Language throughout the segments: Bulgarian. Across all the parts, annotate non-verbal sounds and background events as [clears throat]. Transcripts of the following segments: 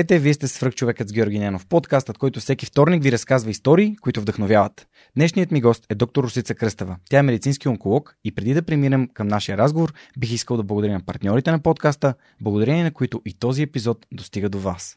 Здравейте, вие сте свръхчовекът с Георги Ненов, подкастът, който всеки вторник ви разказва истории, които вдъхновяват. Днешният ми гост е доктор Русица Кръстава. Тя е медицински онколог и преди да преминем към нашия разговор, бих искал да благодаря на партньорите на подкаста, благодарение на които и този епизод достига до вас.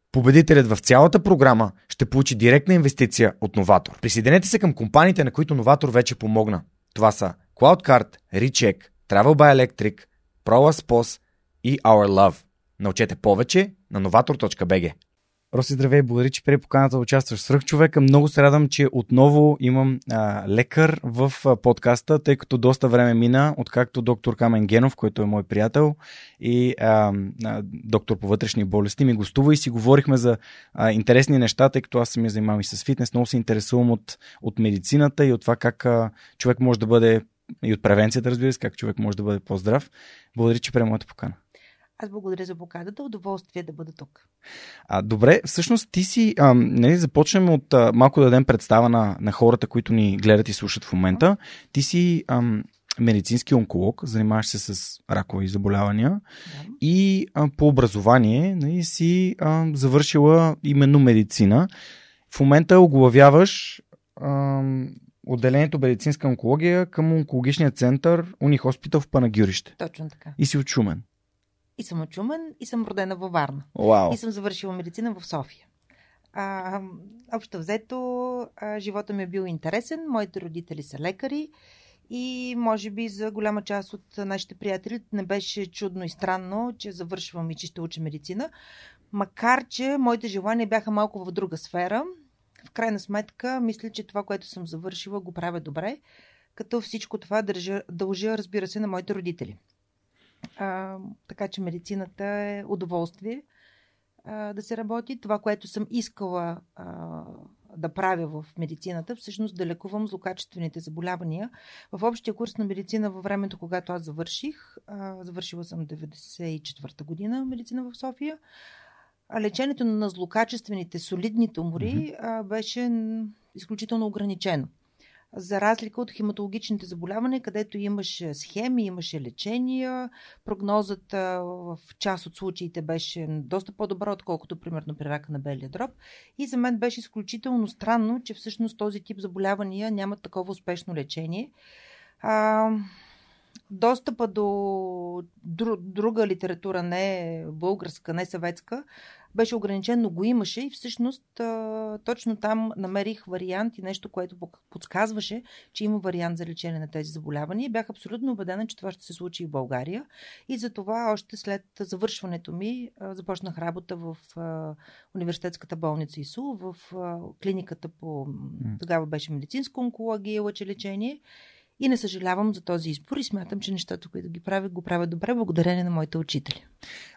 Победителят в цялата програма ще получи директна инвестиция от Новатор. Присъединете се към компаниите, на които Новатор вече помогна. Това са CloudCard, Recheck, Travel by Electric, ProLaspos и Our Love. Научете повече на novator.bg. Роси, здравей, благодаря, че при поканата да участваш в човека. Много се радвам, че отново имам а, лекар в а, подкаста, тъй като доста време мина, откакто доктор Камен Генов, който е мой приятел и а, а, доктор по вътрешни болести, ми гостува и си говорихме за а, интересни неща, тъй като аз съм я занимавам и с фитнес. Много се интересувам от, от медицината и от това как а, човек може да бъде и от превенцията, разбира се, как човек може да бъде по-здрав. Благодаря, че приема моята покана. Аз благодаря за поканата. Удоволствие да бъда тук. А, добре, всъщност ти си, а, нали, започнем от а, малко да дадем представа на, на хората, които ни гледат и слушат в момента. Ти си а, медицински онколог, занимаваш се с ракови заболявания да. и а, по образование нали, си а, завършила именно медицина. В момента оглавяваш а, отделението медицинска онкология към онкологичния център Унихоспитал в Панагюрище. Точно така. И си от Шумен и съм от и съм родена във Варна. Wow. И съм завършила медицина в София. А, общо взето, а, живота ми е бил интересен. Моите родители са лекари и може би за голяма част от нашите приятели не беше чудно и странно, че завършвам и че ще уча медицина. Макар, че моите желания бяха малко в друга сфера. В крайна сметка, мисля, че това, което съм завършила, го правя добре. Като всичко това дължа, дължа разбира се, на моите родители. А, така че медицината е удоволствие а, да се работи. Това, което съм искала а, да правя в медицината, всъщност да лекувам злокачествените заболявания. В общия курс на медицина във времето, когато аз завърших, а, завършила съм 94-та година медицина в София, а лечението на злокачествените солидни тумори а, беше изключително ограничено за разлика от хематологичните заболявания, където имаше схеми, имаше лечения, прогнозата в част от случаите беше доста по-добра, отколкото примерно при рака на белия дроб. И за мен беше изключително странно, че всъщност този тип заболявания нямат такова успешно лечение. А, достъпа до друга литература, не българска, не съветска, беше ограничен, но го имаше и всъщност точно там намерих вариант и нещо, което подсказваше, че има вариант за лечение на тези заболявания. Бях абсолютно убедена, че това ще се случи и в България. И затова още след завършването ми започнах работа в университетската болница ИСУ, в клиниката по тогава беше медицинска онкология и лъчелечение. И не съжалявам за този избор и смятам, че нещата, които ги правя, го правя добре, благодарение на моите учители.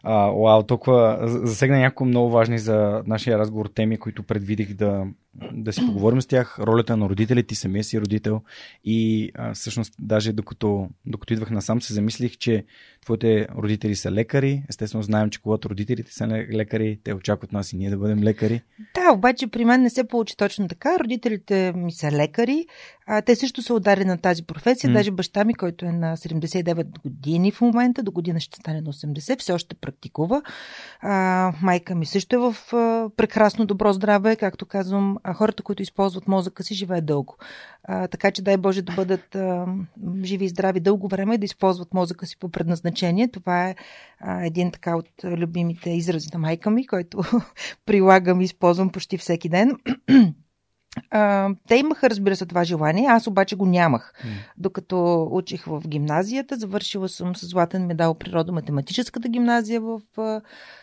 А, уау, толкова засегна някои много важни за нашия разговор теми, които предвидих да, да си поговорим с тях. Ролята на родителите, ти самия си родител. И а, всъщност, даже докато, докато идвах насам, се замислих, че твоите родители са лекари. Естествено, знаем, че когато родителите са лекари, те очакват нас и ние да бъдем лекари. Да, обаче при мен не се получи точно така. Родителите ми са лекари. А, те също са ударени на тази професия. Mm. Даже баща ми, който е на 79 години в момента, до година ще стане на 80, все още практикува. А, майка ми също е в а, прекрасно добро здраве, както казвам. А хората, които използват мозъка си, живеят дълго. А, така че дай Боже да бъдат а, живи и здрави дълго време и да използват мозъка си по предназначение. Това е а, един така от любимите изрази на майка ми, който [laughs] прилагам и използвам почти всеки ден. [clears throat] А, те имаха, разбира се, това желание, аз обаче го нямах. Mm. Докато учих в гимназията, завършила съм с златен медал природо-математическата гимназия в а,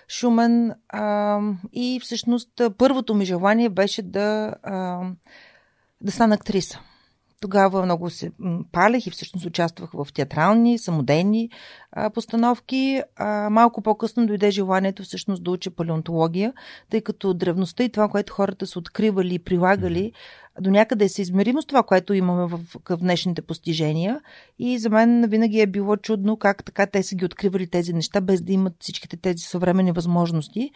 Шумен а, и всъщност първото ми желание беше да, а, да стана актриса. Тогава много се палех и всъщност участвах в театрални, самодейни а, постановки. А, малко по-късно дойде желанието всъщност да уча палеонтология, тъй като древността и това, което хората са откривали и прилагали, до някъде е съизмеримо с това, което имаме в, в днешните постижения. И за мен винаги е било чудно как така те са ги откривали тези неща, без да имат всичките тези съвременни възможности.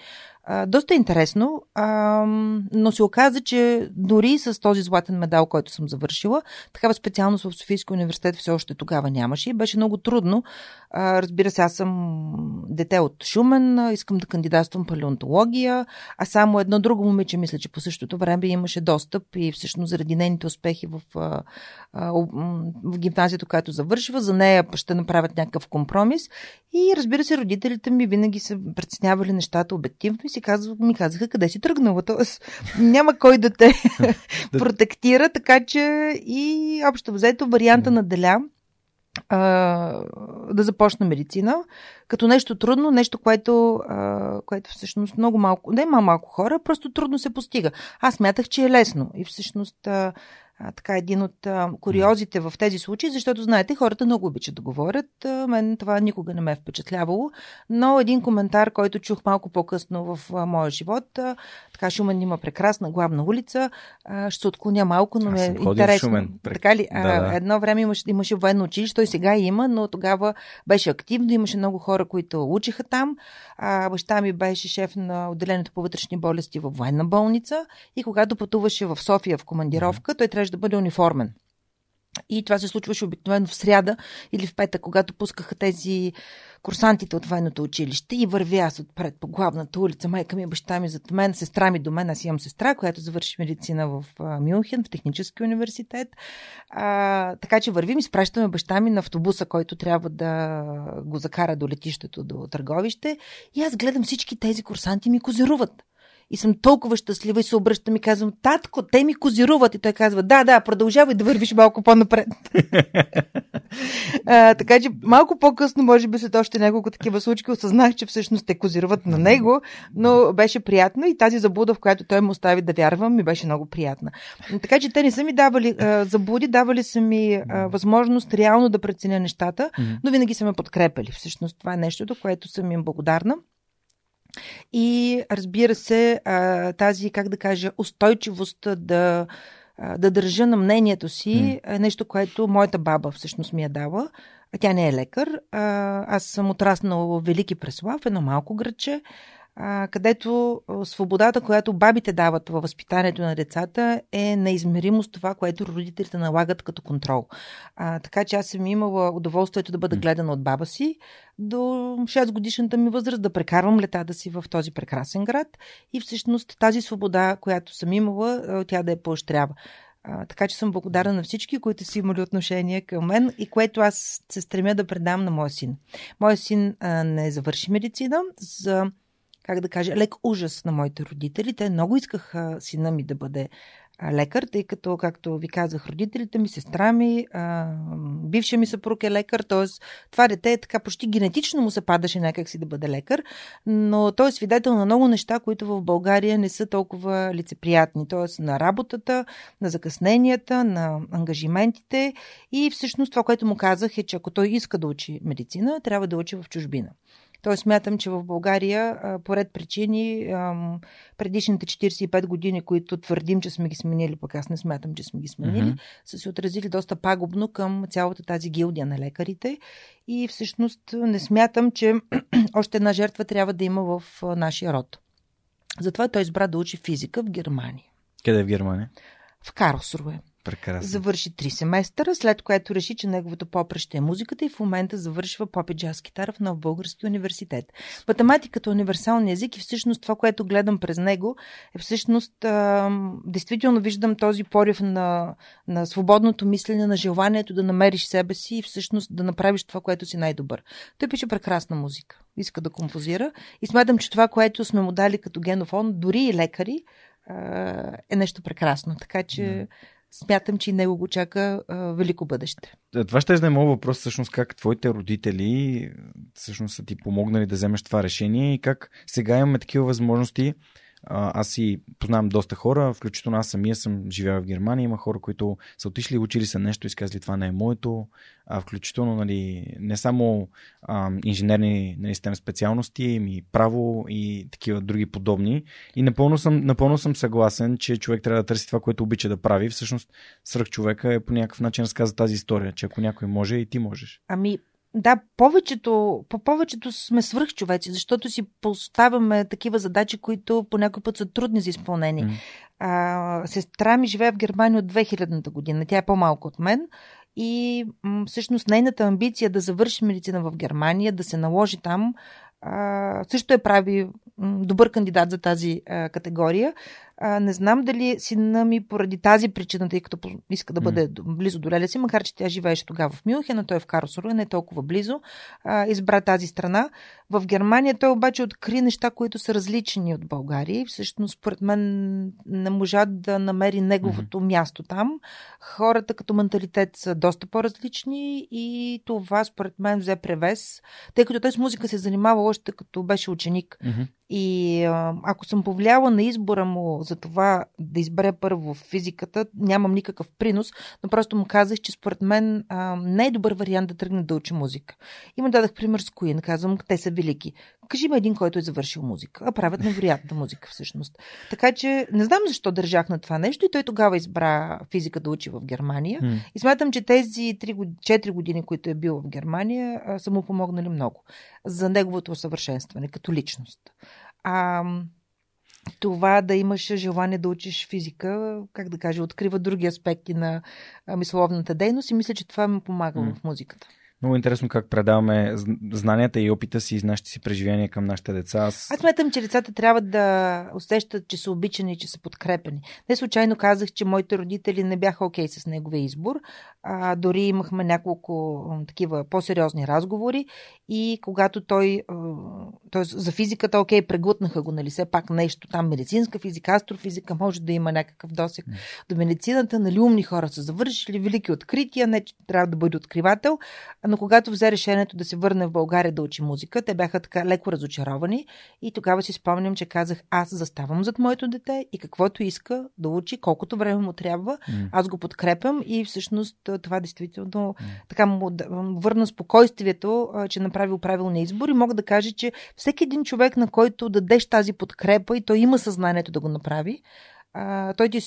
А, доста интересно, а, но се оказа, че дори с този златен медал, който съм завършила, такава специалност в Софийския университет все още тогава нямаше и беше много трудно. А, разбира се, аз съм дете от Шумен, искам да кандидатствам палеонтология, а само едно друго момиче, мисля, че по същото време имаше достъп и всъщност заради нейните успехи в, а, а, в гимназията, която завършва, за нея ще направят някакъв компромис. И разбира се, родителите ми винаги са преценявали нещата обективно и си казва, ми казаха къде си тръгнала. Тоест, няма кой да те [laughs] протектира, така че и общо взето варианта на Деля а, да започна медицина, като нещо трудно, нещо, което, а, което всъщност много малко, не има малко хора, просто трудно се постига. Аз мятах, че е лесно и всъщност а, а, така един от а, куриозите в тези случаи, защото, знаете, хората много обичат да говорят. А, мен това никога не ме е впечатлявало, но един коментар, който чух малко по-късно в а, моя живот, а, така Шумен има прекрасна главна улица, а, ще се отклоня малко, но ме е интересно. Шумен. Така ли? А, да, да. Едно време имаше, имаше военно училище, той сега има, но тогава беше активно, имаше много хора, които учиха там. А, баща ми беше шеф на отделението по вътрешни болести в военна болница и когато пътуваше в София в командировка, той трябваше да бъде униформен. И това се случваше обикновено в сряда или в петък, когато пускаха тези курсантите от военното училище и вървя аз отпред по главната улица. Майка ми баща ми зад мен, сестра ми до мен. Аз имам сестра, която завърши медицина в Мюнхен, в Технически университет. А, така че вървим и спращаме баща ми на автобуса, който трябва да го закара до летището, до търговище. И аз гледам всички тези курсанти ми козируват и съм толкова щастлива и се обръщам и казвам, татко, те ми козируват. И той казва, да, да, продължавай да вървиш малко по-напред. [laughs] а, така че малко по-късно, може би след още няколко такива случки, осъзнах, че всъщност те козируват на него, но беше приятно и тази заблуда, в която той му остави да вярвам, ми беше много приятна. Така че те не са ми давали а, заблуди, давали са ми а, възможност реално да преценя нещата, но винаги са ме подкрепили. Всъщност това е нещото, което съм им благодарна. И разбира се, тази, как да кажа, устойчивост да, да държа на мнението си е нещо, което моята баба всъщност ми е дала. Тя не е лекар. Аз съм отраснала в Велики Преслав, едно малко градче а, където свободата, която бабите дават във възпитанието на децата, е неизмеримо с това, което родителите налагат като контрол. А, така че аз съм имала удоволствието да бъда гледана от баба си до 6 годишната ми възраст, да прекарвам летата си в този прекрасен град и всъщност тази свобода, която съм имала, тя да я поощрява. А, така че съм благодарна на всички, които са имали отношение към мен и което аз се стремя да предам на моя син. Моя син а, не завърши медицина. За как да кажа, лек ужас на моите родители. Те много искаха сина ми да бъде лекар, тъй като, както ви казах, родителите ми, сестра ми, бившия ми съпруг е лекар, т.е. това дете е така почти генетично му се падаше някакси да бъде лекар, но той е свидетел на много неща, които в България не са толкова лицеприятни, т.е. на работата, на закъсненията, на ангажиментите и всъщност това, което му казах е, че ако той иска да учи медицина, трябва да учи в чужбина. Тоест, смятам, че в България, поред причини, предишните 45 години, които твърдим, че сме ги сменили, пък аз не смятам, че сме ги сменили, mm-hmm. са се отразили доста пагубно към цялата тази гилдия на лекарите. И всъщност не смятам, че [clears throat] още една жертва трябва да има в нашия род. Затова той избра да учи физика в Германия. Къде в Германия? В Карлсруе. Прекрасно. Завърши три семестъра, след което реши, че неговото попреще е музиката и в момента завършва поп и джаз китара в Нов Български университет. Математиката е универсалния език и всъщност това, което гледам през него, е всъщност а, действително виждам този порив на, на свободното мислене, на желанието да намериш себе си и всъщност да направиш това, което си най-добър. Той пише прекрасна музика. Иска да композира и смятам, че това, което сме му дали като генофон, дори и лекари, е нещо прекрасно. Така че yeah. Смятам, че него го чака а, велико бъдеще. Е, това ще е да моят въпрос, всъщност, как твоите родители всъщност са ти помогнали да вземеш това решение и как сега имаме такива възможности аз си познавам доста хора, включително аз самия съм живял в Германия. Има хора, които са отишли, учили са нещо и сказали това не е моето. А, включително нали, не само а, инженерни нали, системи специалности, ми право и такива други подобни. И напълно съм, напълно съм съгласен, че човек трябва да търси това, което обича да прави. Всъщност, свръх човека е по някакъв начин разказа тази история, че ако някой може и ти можеш. Ами, да, повечето, по повечето сме свръхчовеци, защото си поставяме такива задачи, които по някой път са трудни за изпълнение. Mm. А, сестра ми живее в Германия от 2000-та година. Тя е по-малко от мен. И м- всъщност нейната амбиция да завърши медицина в Германия, да се наложи там, а, също е прави добър кандидат за тази а, категория. А, не знам дали сина ми поради тази причина, тъй като иска да бъде mm. близо до леля си, макар че тя живееше тогава в Мюнхен, а той е в Карлсруе, не е толкова близо, а, избра тази страна. В Германия той обаче откри неща, които са различни от България и всъщност според мен не можа да намери неговото mm-hmm. място там. Хората като менталитет са доста по-различни и това според мен взе превес, тъй като той с музика се занимава още като беше ученик. Mm-hmm. И ако съм повлияла на избора му за това да избере първо физиката, нямам никакъв принос, но просто му казах, че според мен а, не е добър вариант да тръгне да учи музика. И му дадах пример с Куин. Казвам, те са велики. Кажи ме един, който е завършил музика. А правят невероятна музика всъщност. Така че не знам защо държах на това нещо и той тогава избра физика да учи в Германия. Mm. И смятам, че тези 3, 4 години, които е бил в Германия, са му помогнали много за неговото усъвършенстване като личност. А, това да имаш желание да учиш физика, как да кажа, открива други аспекти на мисловната дейност и мисля, че това ми помага mm. в музиката. Много интересно как предаваме знанията и опита си и нашите си преживения към нашите деца. Аз... Аз смятам, че децата трябва да усещат, че са обичани че са подкрепени. Не случайно казах, че моите родители не бяха окей okay с неговия избор. А, дори имахме няколко такива по-сериозни разговори и когато той, т.е. за физиката, окей, okay, преглътнаха го, нали, все пак нещо там, медицинска физика, астрофизика, може да има някакъв досек mm. до медицината, нали, умни хора са завършили велики открития, не че трябва да бъде откривател, но когато взе решението да се върне в България да учи музика, те бяха така леко разочаровани и тогава си спомням, че казах, аз заставам зад моето дете и каквото иска да учи, колкото време му трябва, mm. аз го подкрепям и всъщност това действително mm. така му върна спокойствието, че направил правилния избор и мога да кажа, че всеки един човек, на който дадеш тази подкрепа и той има съзнанието да го направи, той ти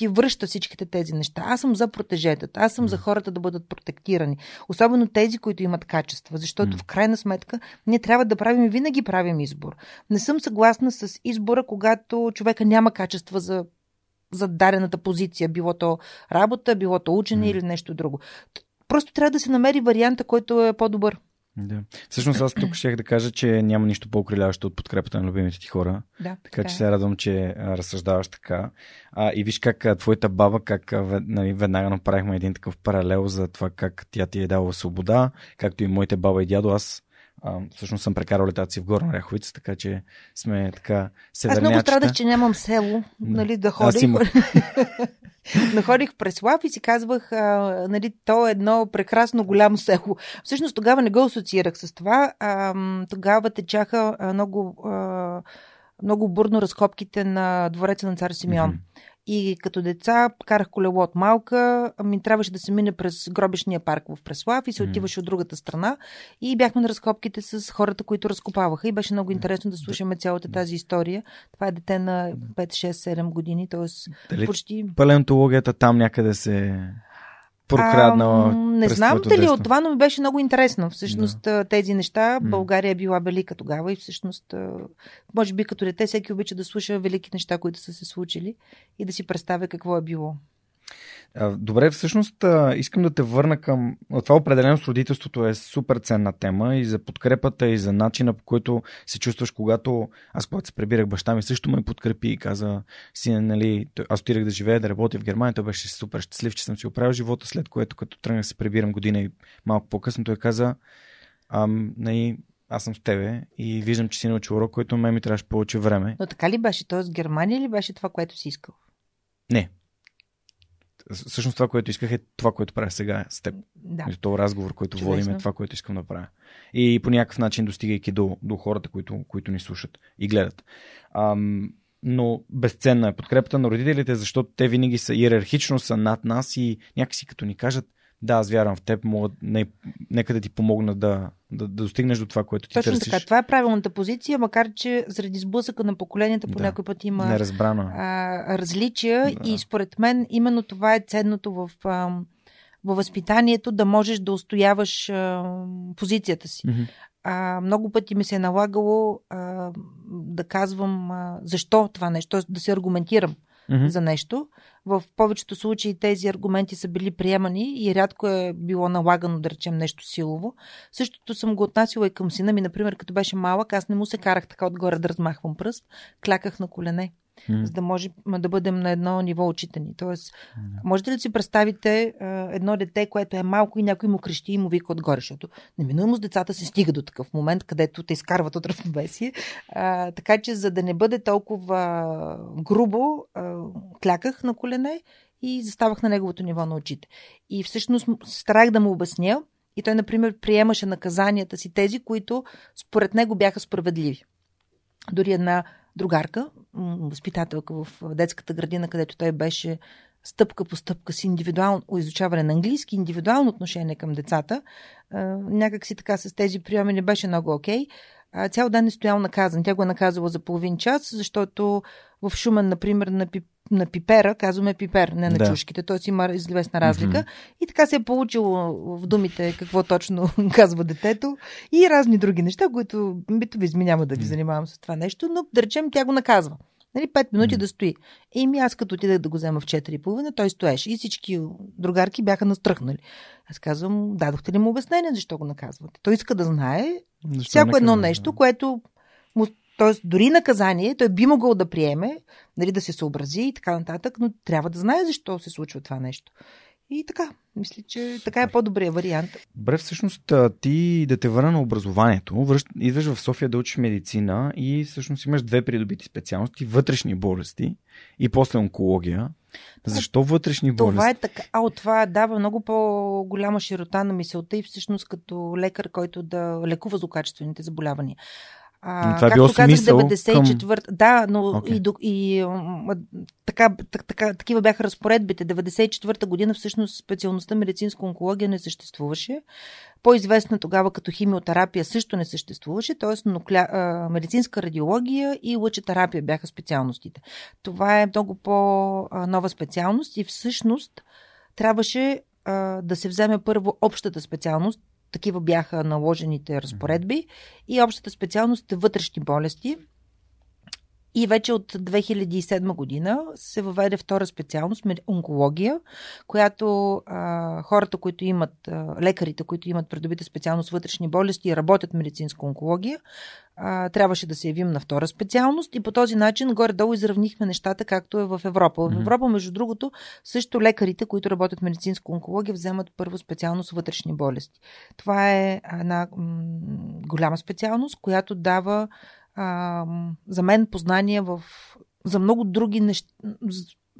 ти връща всичките тези неща. Аз съм за протежетата, аз съм за хората да бъдат протектирани. Особено тези, които имат качества, защото в крайна сметка ние трябва да правим и винаги правим избор. Не съм съгласна с избора, когато човека няма качества за за дадената позиция, било то работа, било то учене mm. или нещо друго. Просто трябва да се намери варианта, който е по-добър. Да. Всъщност аз тук щех да кажа, че няма нищо по-окриляващо от подкрепата на любимите ти хора. Да, така, така че е. се радвам, че разсъждаваш така. А, и виж как а, твоята баба, как а, нали, веднага направихме един такъв паралел за това как тя ти е дала свобода, както и моите баба и дядо. Аз а, всъщност съм прекарал летаци в Горна Ряховица, така че сме така севернячета. Аз много страдах, че нямам село, нали, да ходих. Има... [laughs] Находих през Лав и си казвах, а, нали, то е едно прекрасно голямо село. Всъщност тогава не го асоциирах с това. А, тогава течаха много, а, много бурно разкопките на двореца на цар Симеон. Mm-hmm. И като деца карах колело от малка, ми трябваше да се мине през гробишния парк в Преслав и се отиваше от другата страна. И бяхме на разкопките с хората, които разкопаваха. И беше много интересно да слушаме цялата тази история. Това е дете на 5, 6, 7 години, т.е. почти... Палеонтологията там някъде се прокраднала. А, не знам дали от това, но ми беше много интересно. Всъщност да. тези неща, България е била велика тогава и всъщност, може би като дете, всеки обича да слуша велики неща, които са се случили и да си представя какво е било. Добре, всъщност искам да те върна към... Това определено с родителството е супер ценна тема и за подкрепата и за начина по който се чувстваш, когато аз когато се пребирах, баща ми също ме подкрепи и каза, си, нали, аз отирах да живея, да работя в Германия, той беше супер щастлив, че съм си оправил живота, след което като тръгнах се прибирам година и малко по-късно, той каза, ам, нали, аз съм с тебе и виждам, че си научил урок, който ме ми трябваше повече време. Но така ли беше? Тоест Германия ли беше това, което си искал? Не, всъщност това, което исках е това, което правя сега с теб. Да. И този разговор, който Чудесно. водим е това, което искам да правя. И по някакъв начин достигайки до, до хората, които, които ни слушат и гледат. Ам, но безценна е подкрепата на родителите, защото те винаги са иерархично са над нас и някакси като ни кажат да, аз вярвам в теб, мога, не, нека да ти помогна да, да, да достигнеш до това, което ти Точно търсиш. така, това е правилната позиция, макар че заради сблъсъка на поколенията по да. някой път има а, различия да. и според мен именно това е ценното в, а, във възпитанието, да можеш да устояваш а, позицията си. Mm-hmm. А, много пъти ми се е налагало а, да казвам а, защо това нещо, да се аргументирам mm-hmm. за нещо. В повечето случаи тези аргументи са били приемани и рядко е било налагано, да речем, нещо силово. Същото съм го отнасяла и към сина ми, например, като беше малък, аз не му се карах така отгоре да размахвам пръст, кляках на колене mm. за да може да бъдем на едно ниво учитани. Тоест, mm. можете ли да си представите а, едно дете, което е малко и някой му крещи и му вика отгоре, защото неминуемо с децата се стига до такъв момент, където те изкарват от равновесие. А, така че, за да не бъде толкова грубо, а, кляках на колене и заставах на неговото ниво на очите. И всъщност старах да му обясня, и той, например, приемаше наказанията си тези, които според него бяха справедливи. Дори една другарка, възпитателка в детската градина, където той беше стъпка по стъпка с индивидуално изучаване на английски, индивидуално отношение към децата. Някак си така с тези приеми не беше много окей. Цял ден е стоял наказан. Тя го е наказала за половин час, защото в Шумен, например, на, пип, на пипера, казваме пипер, не на да. чушките, т.е. има известна разлика. Mm-hmm. И така се е получило в думите какво точно [laughs] казва детето и разни други неща, които битови ми няма да ви занимавам с това нещо, но да речем тя го наказва. Нали, 5 минути mm. да стои. И ми аз като отидах да го взема в 4,5, той стоеше и всички другарки бяха настръхнали. Аз казвам, дадохте ли му обяснение защо го наказвате? Той иска да знае защо всяко едно нещо, което Тоест, дори наказание, той би могъл да приеме, нали, да се съобрази и така нататък, но трябва да знае защо се случва това нещо. И така, мисля, че така е по-добрия вариант. Добре, всъщност ти да те върна на образованието, връщ, идваш в София да учиш медицина и всъщност имаш две придобити специалности, вътрешни болести и после онкология. Защо вътрешни болести? Това е така. А, това дава много по-голяма широта на мисълта и всъщност като лекар, който да лекува злокачествените заболявания. А, това както казах, 94 към... Да, но okay. и, и така, така, такива бяха разпоредбите. 94-та година всъщност специалността медицинска онкология не съществуваше. По-известна тогава като химиотерапия също не съществуваше, т.е. Нукля... медицинска радиология и лъчетерапия бяха специалностите. Това е много по-нова специалност и всъщност трябваше да се вземе първо общата специалност, такива бяха наложените разпоредби и общата специалност е вътрешни болести. И вече от 2007 година се въведе втора специалност онкология, която а, хората, които имат, а, лекарите, които имат придобита специалност вътрешни болести и работят медицинска онкология, а, трябваше да се явим на втора специалност и по този начин горе-долу изравнихме нещата, както е в Европа. В Европа, между другото, също лекарите, които работят медицинска онкология, вземат първо специалност вътрешни болести. Това е една м- голяма специалност, която дава а, за мен познания в, за много други неща,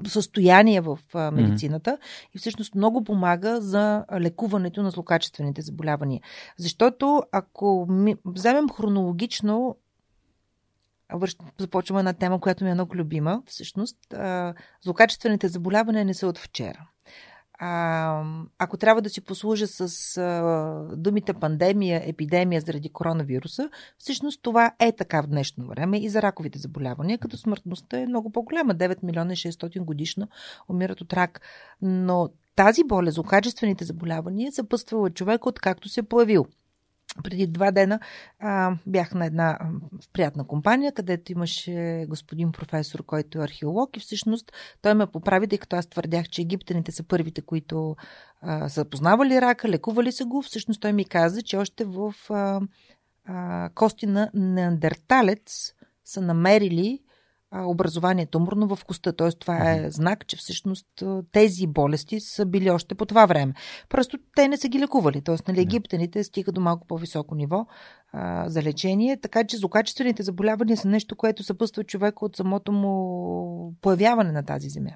състояния в а, медицината mm-hmm. и всъщност много помага за лекуването на злокачествените заболявания. Защото ако ми, вземем хронологично, започваме на тема, която ми е много любима, всъщност, а, злокачествените заболявания не са от вчера. А, ако трябва да си послужа с а, думите пандемия, епидемия заради коронавируса, всъщност това е така в днешно време и за раковите заболявания, като смъртността е много по-голяма. 9 милиона и 600 годишно умират от рак. Но тази болест, злокачествените заболявания, съпътствала човек откакто се е появил. Преди два дена а, бях на една приятна компания, където имаше господин професор, който е археолог и всъщност той ме поправи, тъй като аз твърдях, че египтяните са първите, които а, са познавали рака, лекували са го. Всъщност той ми каза, че още в а, а, кости на неандерталец са намерили образование туморно в коста. Т.е. това е знак, че всъщност тези болести са били още по това време. Просто те не са ги лекували. Т.е. нали, египтяните стига до малко по-високо ниво а, за лечение. Така че злокачествените заболявания са нещо, което съпъства човека от самото му появяване на тази земя.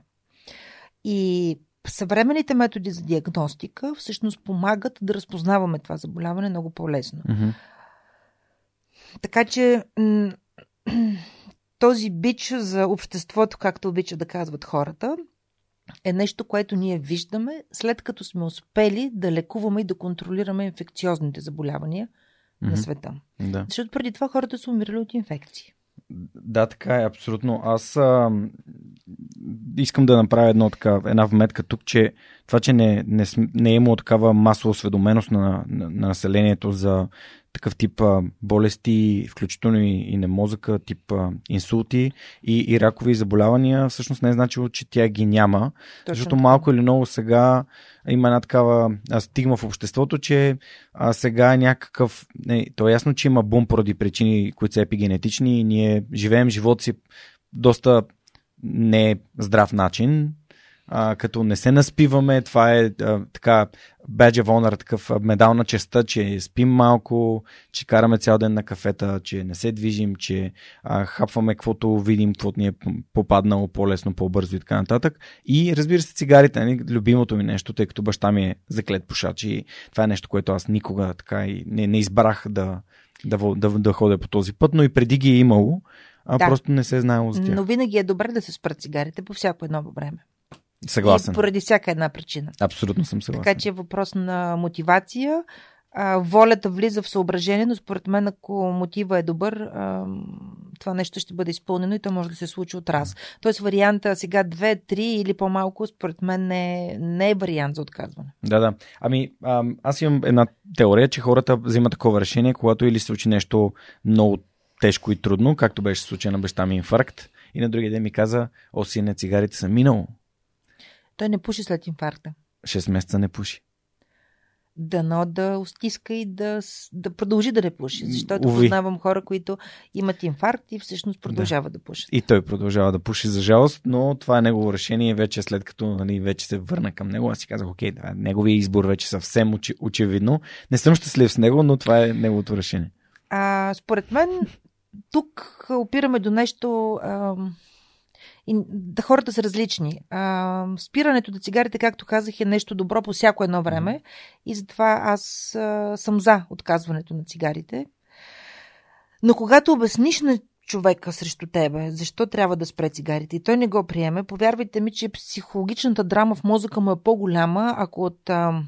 И съвременните методи за диагностика всъщност помагат да разпознаваме това заболяване много по-лесно. Mm-hmm. Така че този бич за обществото, както обичат да казват хората, е нещо, което ние виждаме след като сме успели да лекуваме и да контролираме инфекциозните заболявания mm-hmm. на света. Да. Защото преди това хората са умирали от инфекции. Да, така е, абсолютно. Аз а, искам да направя едно така, една вметка тук, че това, че не, не, не е имало такава масова осведоменост на, на, на населението за такъв тип а, болести, включително и, и на мозъка, тип а, инсулти и, и ракови заболявания, всъщност не е значило, че тя ги няма. Точно защото малко или много сега има една такава стигма в обществото, че а, сега е някакъв. Не, то е ясно, че има бум поради причини, които са епигенетични и ние живеем живота си доста не здрав начин, а, като не се наспиваме, това е а, така badge of honor, такъв медал на честа, че спим малко, че караме цял ден на кафета, че не се движим, че а, хапваме каквото видим, каквото ни е попаднало по-лесно, по-бързо и така нататък. И разбира се, цигарите, нали, любимото ми нещо, тъй като баща ми е заклет пушач и това е нещо, което аз никога така и не, не избрах да, да, да, да ходя по този път, но и преди ги е имало, а да. просто не се е знаело за тях. Но винаги е добре да се спрат цигарите по всяко едно време. Съгласен. И поради всяка една причина. Абсолютно съм съгласен. Така че е въпрос на мотивация. А, волята влиза в съображение, но според мен, ако мотива е добър, а, това нещо ще бъде изпълнено и то може да се случи от раз. Тоест варианта сега 2, 3 или по-малко, според мен не, не е вариант за отказване. Да, да. Ами, аз имам една теория, че хората взимат такова решение, когато или се случи нещо много тежко и трудно, както беше случай на баща ми инфаркт, и на другия ден ми каза, о, сине, цигарите са минало. Той не пуши след инфаркта. 6 месеца не пуши. Дано да стиска и да, да продължи да не пуши. Защото Уви. познавам хора, които имат инфаркт и всъщност продължават да. да пушат. И той продължава да пуши, за жалост, но това е негово решение. Вече след като нали, вече се върна към него, аз си казах, окей, да, неговия избор вече съвсем очи, очевидно. Не съм щастлив с него, но това е неговото решение. А, според мен, тук опираме до нещо. А и да хората са различни. А, спирането на цигарите, както казах, е нещо добро по всяко едно време и затова аз а, съм за отказването на цигарите. Но когато обясниш на човека срещу тебе, защо трябва да спре цигарите и той не го приеме, повярвайте ми, че психологичната драма в мозъка му е по-голяма, ако от а,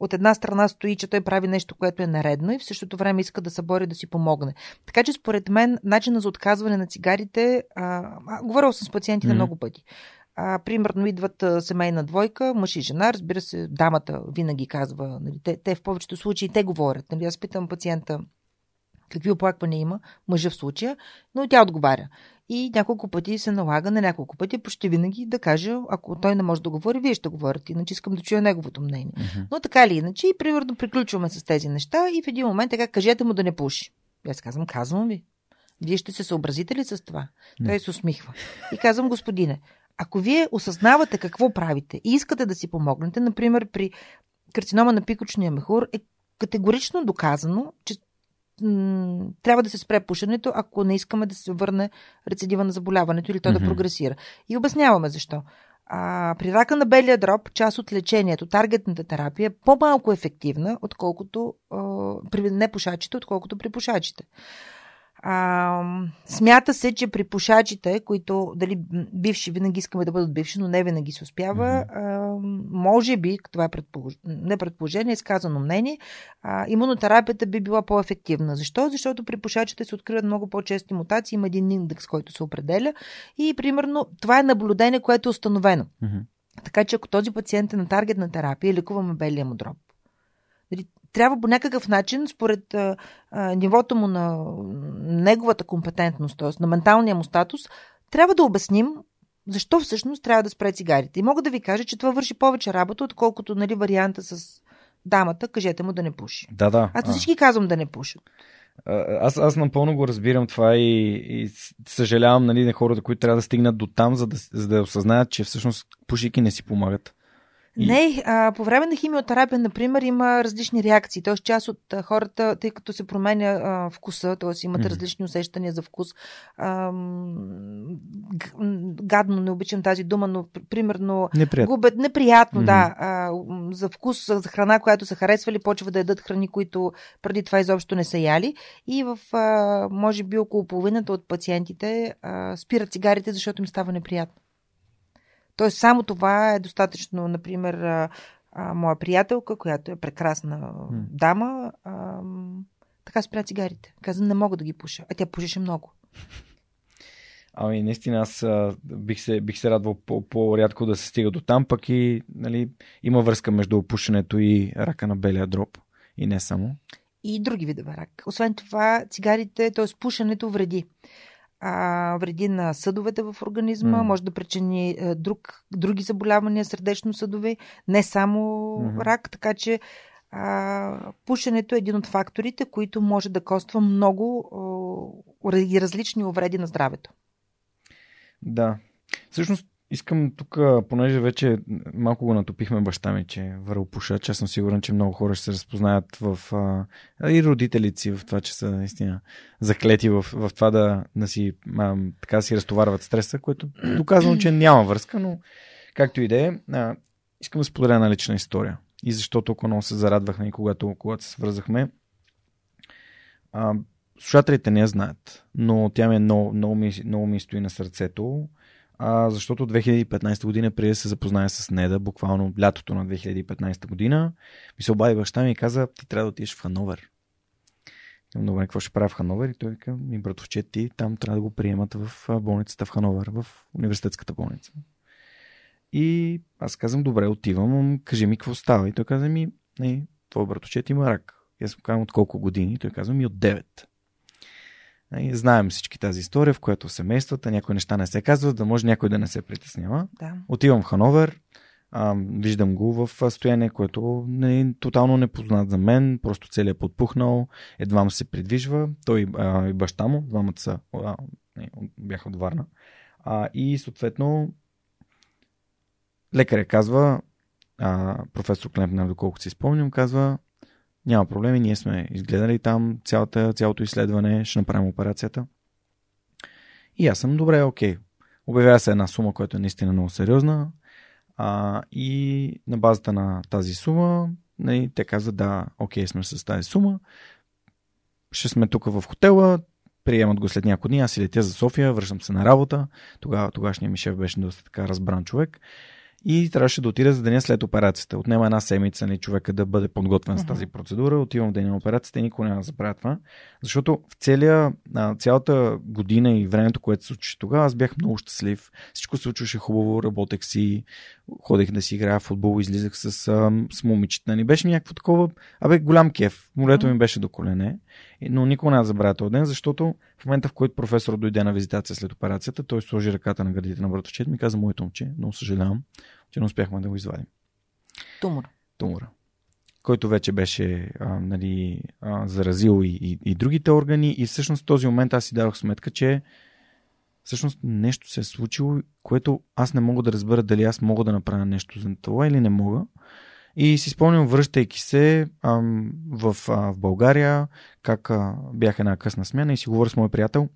от една страна стои, че той прави нещо, което е наредно и в същото време иска да се бори да си помогне. Така че според мен начина за отказване на цигарите, а, а, говорил съм с пациентите mm-hmm. много пъти. А, примерно идват а, семейна двойка, мъж и жена, разбира се, дамата винаги казва, нали, те, те в повечето случаи те говорят. Нали, аз питам пациента какви оплаквания има, мъжа в случая, но тя отговаря. И няколко пъти се налага на няколко пъти, почти винаги да каже, ако той не може да говори, вие ще говорите, иначе искам да чуя неговото мнение. Uh-huh. Но така или иначе, и примерно приключваме с тези неща и в един момент така кажете му да не пуши. Аз казвам, казвам ви. Вие ще се съобразите ли с това? Uh-huh. Той се усмихва. И казвам, господине, ако вие осъзнавате какво правите и искате да си помогнете, например при карцинома на пикочния мехур, е категорично доказано, че трябва да се спре пушенето, ако не искаме да се върне рецидива на заболяването или то mm-hmm. да прогресира. И обясняваме защо. А, при рака на белия дроб, част от лечението, таргетната терапия е по-малко ефективна, отколкото а, при непушачите, отколкото при пушачите. А, смята се, че при пушачите, които дали бивши винаги искаме да бъдат бивши, но не винаги се успява, mm-hmm. а, може би, това е предполож... не предположение, е сказано мнение, а, имунотерапията би била по-ефективна. Защо? Защото при пушачите се откриват много по-чести мутации, има един индекс, който се определя и примерно това е наблюдение, което е установено. Mm-hmm. Така че ако този пациент е на таргетна терапия, лекуваме белия му дроб Нали, трябва по някакъв начин, според а, а, нивото му на неговата компетентност, т.е. на менталния му статус, трябва да обясним защо всъщност трябва да спре цигарите. И мога да ви кажа, че това върши повече работа, отколкото нали, варианта с дамата, кажете му да не пуши. Да, да. Аз всички казвам да не пушат. Аз, аз напълно го разбирам това и, и съжалявам нали, на хората, които трябва да стигнат до там, за да, за да осъзнаят, че всъщност пушики не си помагат. И... Не, а, по време на химиотерапия, например, има различни реакции. Тоест, част от а, хората, тъй като се променя а, вкуса, т.е. имат mm-hmm. различни усещания за вкус. А, гадно, не обичам тази дума, но примерно неприятно, губят, неприятно mm-hmm. да, а, за вкус, за храна, която са харесвали, почва да ядат храни, които преди това изобщо не са яли. И в, а, може би, около половината от пациентите а, спират цигарите, защото им става неприятно. Тоест, само това е достатъчно. Например, а, а, моя приятелка, която е прекрасна mm. дама, а, така спря цигарите. Каза, не мога да ги пуша. А тя пушеше много. Ами, наистина, аз а, бих, се, бих се радвал по-рядко да се стига до там, пък и нали, има връзка между пушенето и рака на белия дроб. И не само. И други видове рак. Освен това, цигарите, т.е. пушенето вреди а, вреди на съдовете в организма, mm. може да причини а, друг, други заболявания, сърдечно-съдове, не само mm-hmm. рак, така че а, пушенето е един от факторите, които може да коства много и различни увреди на здравето. Да. Всъщност, Искам тук, понеже вече малко го натопихме баща ми, че е вървопушач, аз съм сигурен, че много хора ще се разпознаят в, а, и родителите си в това, че са наистина заклети в, в това да, да си, а, така си разтоварват стреса, което доказвам, че няма връзка, но както и да е, искам да споделя една лична история. И защо толкова много се зарадвахме и когато, когато се свързахме. А, слушателите не я знаят, но тя ми е много, много, ми, много ми стои на сърцето а, защото 2015 година, преди да се запозная с Неда, буквално лятото на 2015 година, ми се обади баща ми и каза, ти трябва да отидеш в Хановер. Добре, какво ще правя в Хановер? И той вика, ми братовче, ти там трябва да го приемат в болницата в Хановер, в университетската болница. И аз казвам, добре, отивам, кажи ми какво става. И той каза ми, не, твой братовчет има рак. И аз му казвам от колко години. И той казва ми от 9. И знаем всички тази история, в която семействата някои неща не се казват, да може някой да не се притеснява. Да. Отивам в Хановер, а, виждам го в състояние, което не е тотално непознат за мен, просто целият е подпухнал, едва му се придвижва. Той а, и баща му, двамата са, а, не, бяха от Варна. А, и съответно лекаря казва, а, професор Клемпнер, доколкото си спомням, казва, няма проблеми, ние сме изгледали там цялата, цялото изследване, ще направим операцията. И аз съм добре, окей. Обявява се една сума, която е наистина много сериозна. А, и на базата на тази сума, нали, те казват, да, окей, сме с тази сума. Ще сме тук в хотела, приемат го след няколко дни, аз си летя за София, връщам се на работа. Тогава тогашният ми шеф беше доста така разбран човек и трябваше да отида за деня след операцията. Отнема една седмица нали, човека да бъде подготвен с тази процедура. Отивам в деня на операцията и никой няма да забравя това. Защото в целия, цялата година и времето, което се случи тогава, аз бях много щастлив. Всичко се случваше хубаво, работех си, ходех да си играя в футбол, излизах с, с момичета. Не нали, беше някакво такова, абе голям кеф. Молето ми беше до колене. Но никога не забравя този ден, защото в момента, в който професор дойде на визитация след операцията, той сложи ръката на гърдите на братовчет ми каза, моето момче, много съжалявам, че не успяхме да го извадим. Тумор. Тумора. Който вече беше а, нали, а, заразил и, и, и другите органи. И всъщност в този момент аз си дадох сметка, че всъщност нещо се е случило, което аз не мога да разбера дали аз мога да направя нещо за това или не мога. И си спомням, връщайки се ам, в, а, в България, как а, бях една късна смяна и си говоря с мой приятел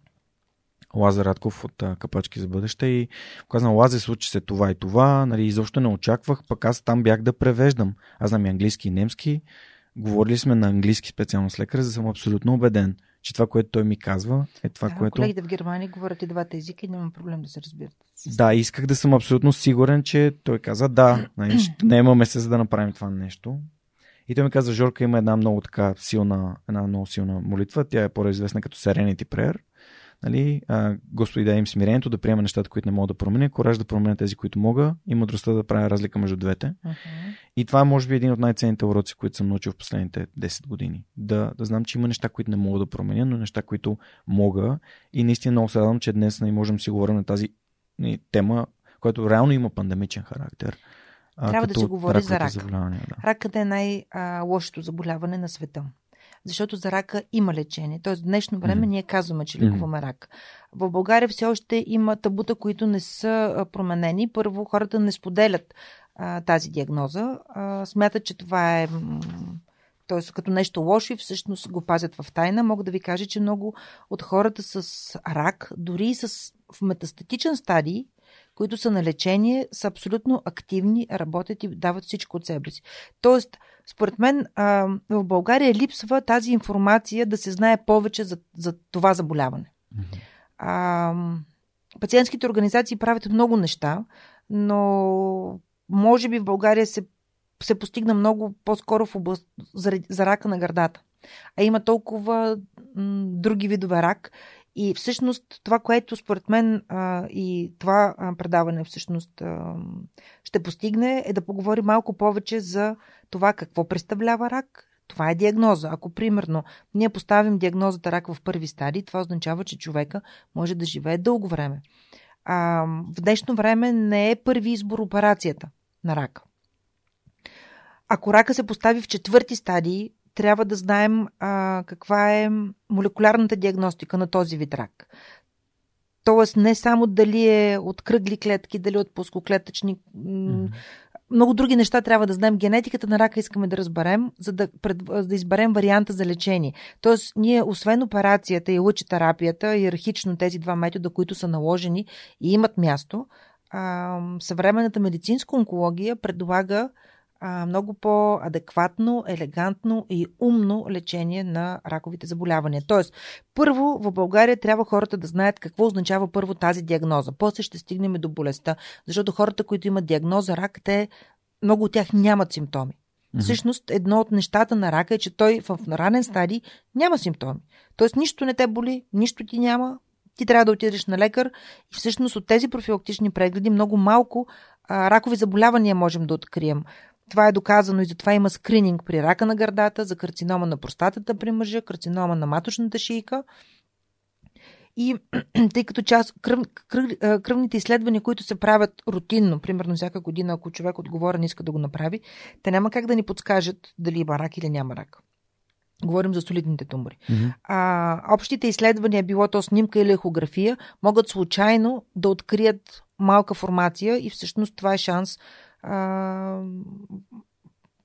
Лазар Радков от а, Капачки за бъдеще и казвам, Лазе, случи се това и това, нали, изобщо не очаквах, пък аз там бях да превеждам. Аз знам и английски и немски, говорили сме на английски специално с лекаря, за съм абсолютно убеден, че това, което той ми казва, е това, да, което... Колегите в Германия говорят и двата езика и няма проблем да се разбират. Да, исках да съм абсолютно сигурен, че той каза да, [clears throat] нали, не имаме се за да направим това нещо. И той ми каза, Жорка има една много така силна, една много силна молитва. Тя е по-известна като Serenity Prayer. Нали, а, Господи, дай им смирението да приема нещата, които не мога да променя, кораж да променя тези, които мога и мъдростта да правя разлика между двете. Uh-huh. И това е, може би, един от най-ценните уроци, които съм научил в последните 10 години. Да, да знам, че има неща, които не мога да променя, но неща, които мога. И наистина много се радвам, че днес не можем да си говорим на тази тема, която реално има пандемичен характер. Трябва да се говори за рак. Да. Ракът е най-лошото заболяване на света. Защото за рака има лечение. Тоест, в днешно време mm-hmm. ние казваме, че лекуваме mm-hmm. рак. В България все още има табута, които не са променени. Първо, хората не споделят а, тази диагноза. А, смятат, че това е. т.е. като нещо лошо и всъщност го пазят в тайна. Мога да ви кажа, че много от хората с рак, дори и с в метастатичен стадий, които са на лечение, са абсолютно активни, работят и дават всичко от себе си. Тоест, според мен, в България липсва тази информация да се знае повече за, за това заболяване. А, пациентските организации правят много неща, но може би в България се, се постигна много по-скоро в област за, за рака на гърдата. А има толкова м, други видове рак и всъщност това, което според мен а, и това предаване всъщност а, ще постигне, е да поговори малко повече за това какво представлява рак. Това е диагноза. Ако, примерно, ние поставим диагнозата рак в първи стадии, това означава, че човека може да живее дълго време. А, в днешно време не е първи избор операцията на рак. Ако рака се постави в четвърти стадии, трябва да знаем а, каква е молекулярната диагностика на този вид рак. Тоест не само дали е от кръгли клетки, дали от плоскоклетъчни. Mm-hmm. Много други неща трябва да знаем. Генетиката на рака искаме да разберем, за да, пред, за да изберем варианта за лечение. Тоест, ние, освен операцията и лъчетерапията, иерархично тези два метода, които са наложени и имат място, а, съвременната медицинска онкология предлага а, много по-адекватно, елегантно и умно лечение на раковите заболявания. Тоест, първо в България трябва хората да знаят какво означава първо тази диагноза. После ще стигнем до болестта, защото хората, които имат диагноза рак, те много от тях нямат симптоми. Mm-hmm. Всъщност, едно от нещата на рака е, че той в ранен стадий няма симптоми. Тоест, нищо не те боли, нищо ти няма, ти трябва да отидеш на лекар и всъщност от тези профилактични прегледи много малко а, ракови заболявания можем да открием. Това е доказано и затова има скрининг при рака на гърдата, за карцинома на простатата при мъжа, карцинома на маточната шийка. И [clears throat] тъй като част кръв, кръв, кръвните изследвания, които се правят рутинно, примерно всяка година, ако човек отговорен иска да го направи, те няма как да ни подскажат дали има рак или няма рак. Говорим за солидните тумори. Mm-hmm. А, общите изследвания, било то снимка или ехография, могат случайно да открият малка формация и всъщност това е шанс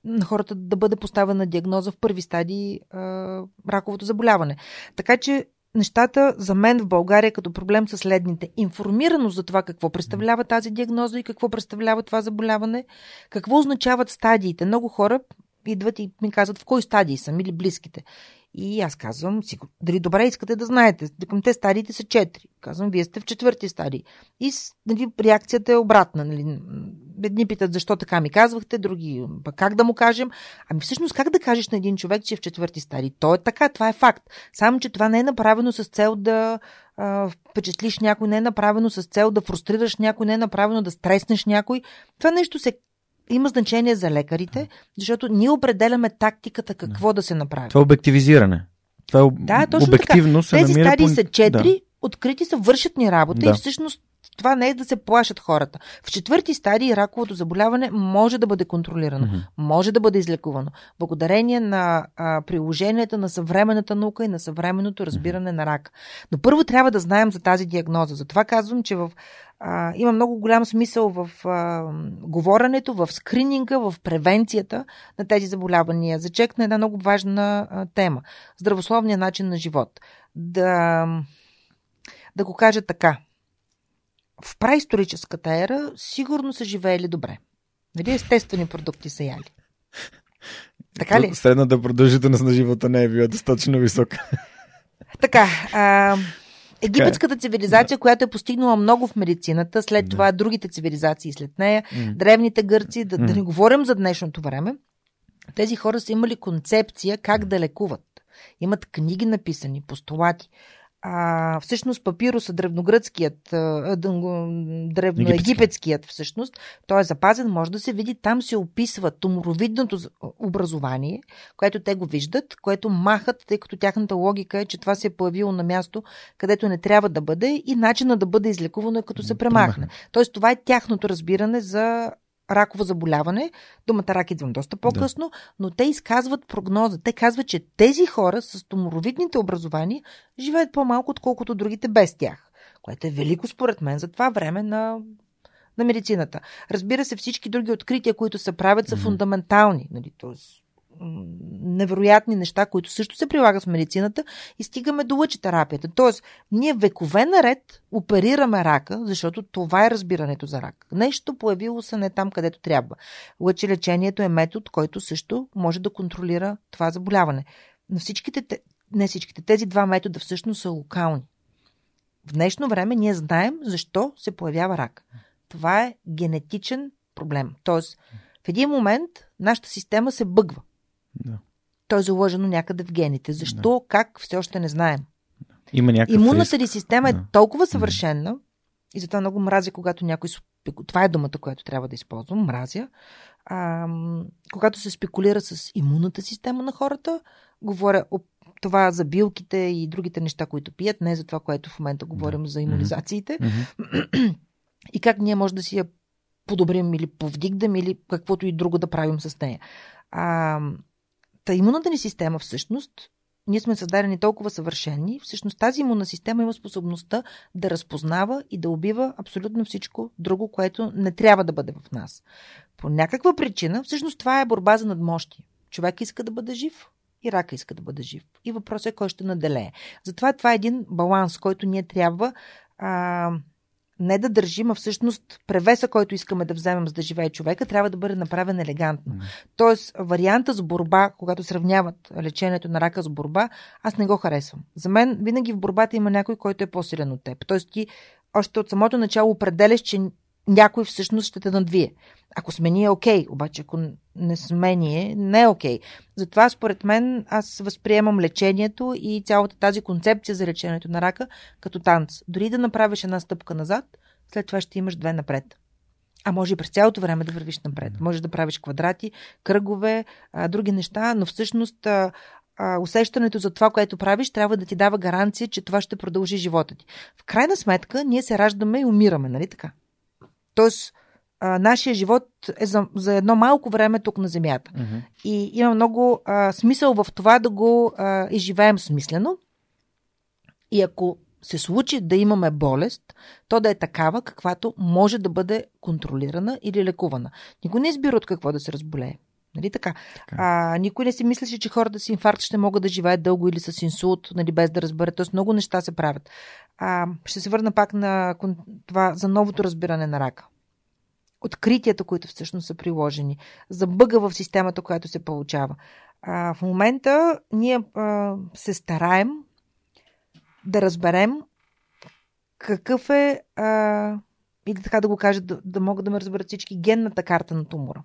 на хората да бъде поставена диагноза в първи стадии а, раковото заболяване. Така че нещата за мен в България като проблем са следните. Информираност за това какво представлява тази диагноза и какво представлява това заболяване, какво означават стадиите. Много хора идват и ми казват в кои стадии са или близките. И аз казвам, дали добре искате да знаете, към те стадиите са четири. Казвам, вие сте в четвърти стадии. И нали, реакцията е обратна. Нали. Едни питат защо така ми казвахте, други пък как да му кажем. Ами всъщност как да кажеш на един човек, че е в четвърти стадии? То е така, това е факт. Само, че това не е направено с цел да а, впечатлиш някой, не е направено с цел да фрустрираш някой, не е направено да стреснеш някой. Това нещо се има значение за лекарите, защото ние определяме тактиката какво да, да се направи. Това е обективизиране. Това е да, точно обективно така. Тези стадии по... са четири, да. открити са, вършат ни работа да. и всъщност това не е да се плашат хората. В четвърти стадии раковото заболяване може да бъде контролирано, mm-hmm. може да бъде излекувано, благодарение на а, приложенията на съвременната наука и на съвременното разбиране mm-hmm. на рак. Но първо трябва да знаем за тази диагноза. Затова казвам, че в а, има много голям смисъл в а, говоренето, в скрининга, в превенцията на тези заболявания. Зачекна една много важна а, тема здравословния начин на живот. Да, да го кажа така в праисторическата ера сигурно са живеели добре. Нали естествени продукти са яли? Така ли? Средната продължителност на живота не е била достатъчно висока. Така, а, египетската цивилизация, която е постигнала много в медицината, след да. това другите цивилизации след нея, mm. древните гърци, да, mm. да не говорим за днешното време, тези хора са имали концепция как да лекуват. Имат книги написани, постулати а, всъщност папируса, древногръцкият, древноегипетският всъщност, той е запазен, може да се види, там се описва туморовидното образование, което те го виждат, което махат, тъй като тяхната логика е, че това се е появило на място, където не трябва да бъде и начина да бъде излекувано е като се премахне. Тоест това е тяхното разбиране за раково заболяване. Думата рак идва доста по-късно, да. но те изказват прогноза. Те казват, че тези хора с туморовидните образования живеят по-малко, отколкото другите без тях. Което е велико според мен за това време на, на медицината. Разбира се, всички други открития, които се правят, са mm-hmm. фундаментални. Нали? Тоест, невероятни неща, които също се прилагат в медицината и стигаме до лъчетерапията. Тоест, ние векове наред оперираме рака, защото това е разбирането за рак. Нещо появило се не там, където трябва. Лъчелечението е метод, който също може да контролира това заболяване. Но всичките, не всичките, тези два метода всъщност са локални. В днешно време ние знаем защо се появява рак. Това е генетичен проблем. Тоест, в един момент нашата система се бъгва. Да. То е заложено някъде в гените. Защо, да. как, все още не знаем. Има Имунната ни система да. е толкова съвършена, да. и затова много мразя, когато някой. Това е думата, която трябва да използвам. Мразя. А, когато се спекулира с имунната система на хората, говоря това за билките и другите неща, които пият, не за това, което в момента говорим да. за иммунизациите. Mm-hmm. [clears throat] и как ние може да си я подобрим или повдигнем или каквото и друго да правим с нея. А, Та имунната ни система всъщност, ние сме създадени толкова съвършени, всъщност тази имунна система има способността да разпознава и да убива абсолютно всичко друго, което не трябва да бъде в нас. По някаква причина, всъщност това е борба за надмощие. Човек иска да бъде жив, и рака иска да бъде жив. И въпросът е кой ще наделее. Затова това е един баланс, който ние трябва а, не да държим, а всъщност превеса, който искаме да вземем за да живее човека, трябва да бъде направен елегантно. Mm. Тоест, варианта с борба, когато сравняват лечението на рака с борба, аз не го харесвам. За мен винаги в борбата има някой, който е по-силен от теб. Тоест, ти още от самото начало определяш, че някой всъщност ще те надвие. Ако сме ние, окей, okay, обаче ако не сме ние, не е окей. Okay. Затова, според мен, аз възприемам лечението и цялата тази концепция за лечението на рака като танц. Дори да направиш една стъпка назад, след това ще имаш две напред. А може и през цялото време да вървиш напред. Може да правиш квадрати, кръгове, а, други неща, но всъщност а, а, усещането за това, което правиш, трябва да ти дава гаранция, че това ще продължи живота ти. В крайна сметка, ние се раждаме и умираме, нали така? Тоест, а, нашия живот е за, за едно малко време тук на Земята. Mm-hmm. И има много а, смисъл в това да го а, изживеем смислено. И ако се случи да имаме болест, то да е такава, каквато може да бъде контролирана или лекувана. Никой не избира от какво да се разболее. Нали така? така. А, никой не си мислеше, че хората с инфаркт ще могат да живеят дълго или с инсулт, нали, без да разберат. Тоест много неща се правят. А, ще се върна пак на това за новото разбиране на рака. Откритията, които всъщност са приложени, за бъга в системата, която се получава. А, в момента ние а, се стараем да разберем какъв е, а, или така да го кажа, да, да могат да ме разберат всички, генната карта на тумора.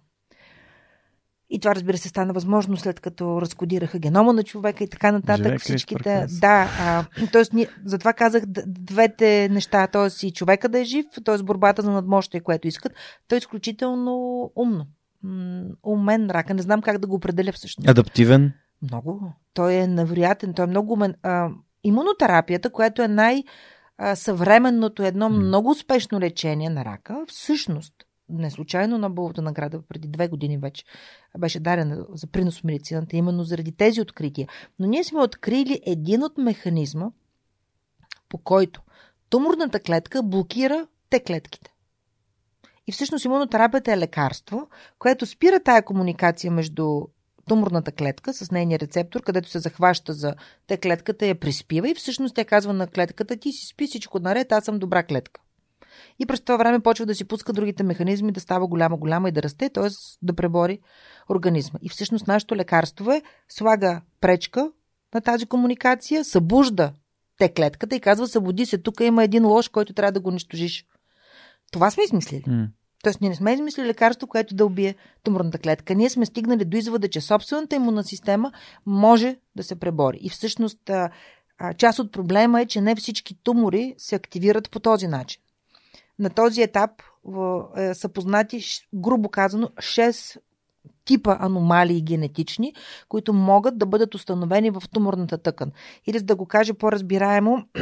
И това, разбира се, стана възможно след като разкодираха генома на човека и така нататък. Живек всичките. Да, а, тоест, ние, затова казах двете неща. Т.е. и човека да е жив, т.е. борбата за надмощие, което искат. Той е изключително умно. умен рака. Не знам как да го определя всъщност. Адаптивен? Много. Той е невероятен. Той е много умен. А, имунотерапията, която е най- съвременното, едно много успешно лечение на рака, всъщност не случайно Нобеловата награда преди две години вече беше дарена за принос в медицината, именно заради тези открития. Но ние сме открили един от механизма, по който туморната клетка блокира те клетките. И всъщност имунотерапията е лекарство, което спира тая комуникация между туморната клетка с нейния рецептор, където се захваща за те клетката, я приспива и всъщност тя казва на клетката, ти си спи всичко наред, аз съм добра клетка и през това време почва да си пуска другите механизми, да става голяма-голяма и да расте, т.е. да пребори организма. И всъщност нашето лекарство е, слага пречка на тази комуникация, събужда те клетката и казва, събуди се, тук има един лош, който трябва да го унищожиш. Това сме измислили. Mm. Тоест, ние не сме измислили лекарство, което да убие туморната клетка. Ние сме стигнали до извода, че собствената имунна система може да се пребори. И всъщност част от проблема е, че не всички тумори се активират по този начин. На този етап е, са познати, грубо казано, 6 типа аномалии генетични, които могат да бъдат установени в туморната тъкан. Или за да го кажа по-разбираемо, [clears throat]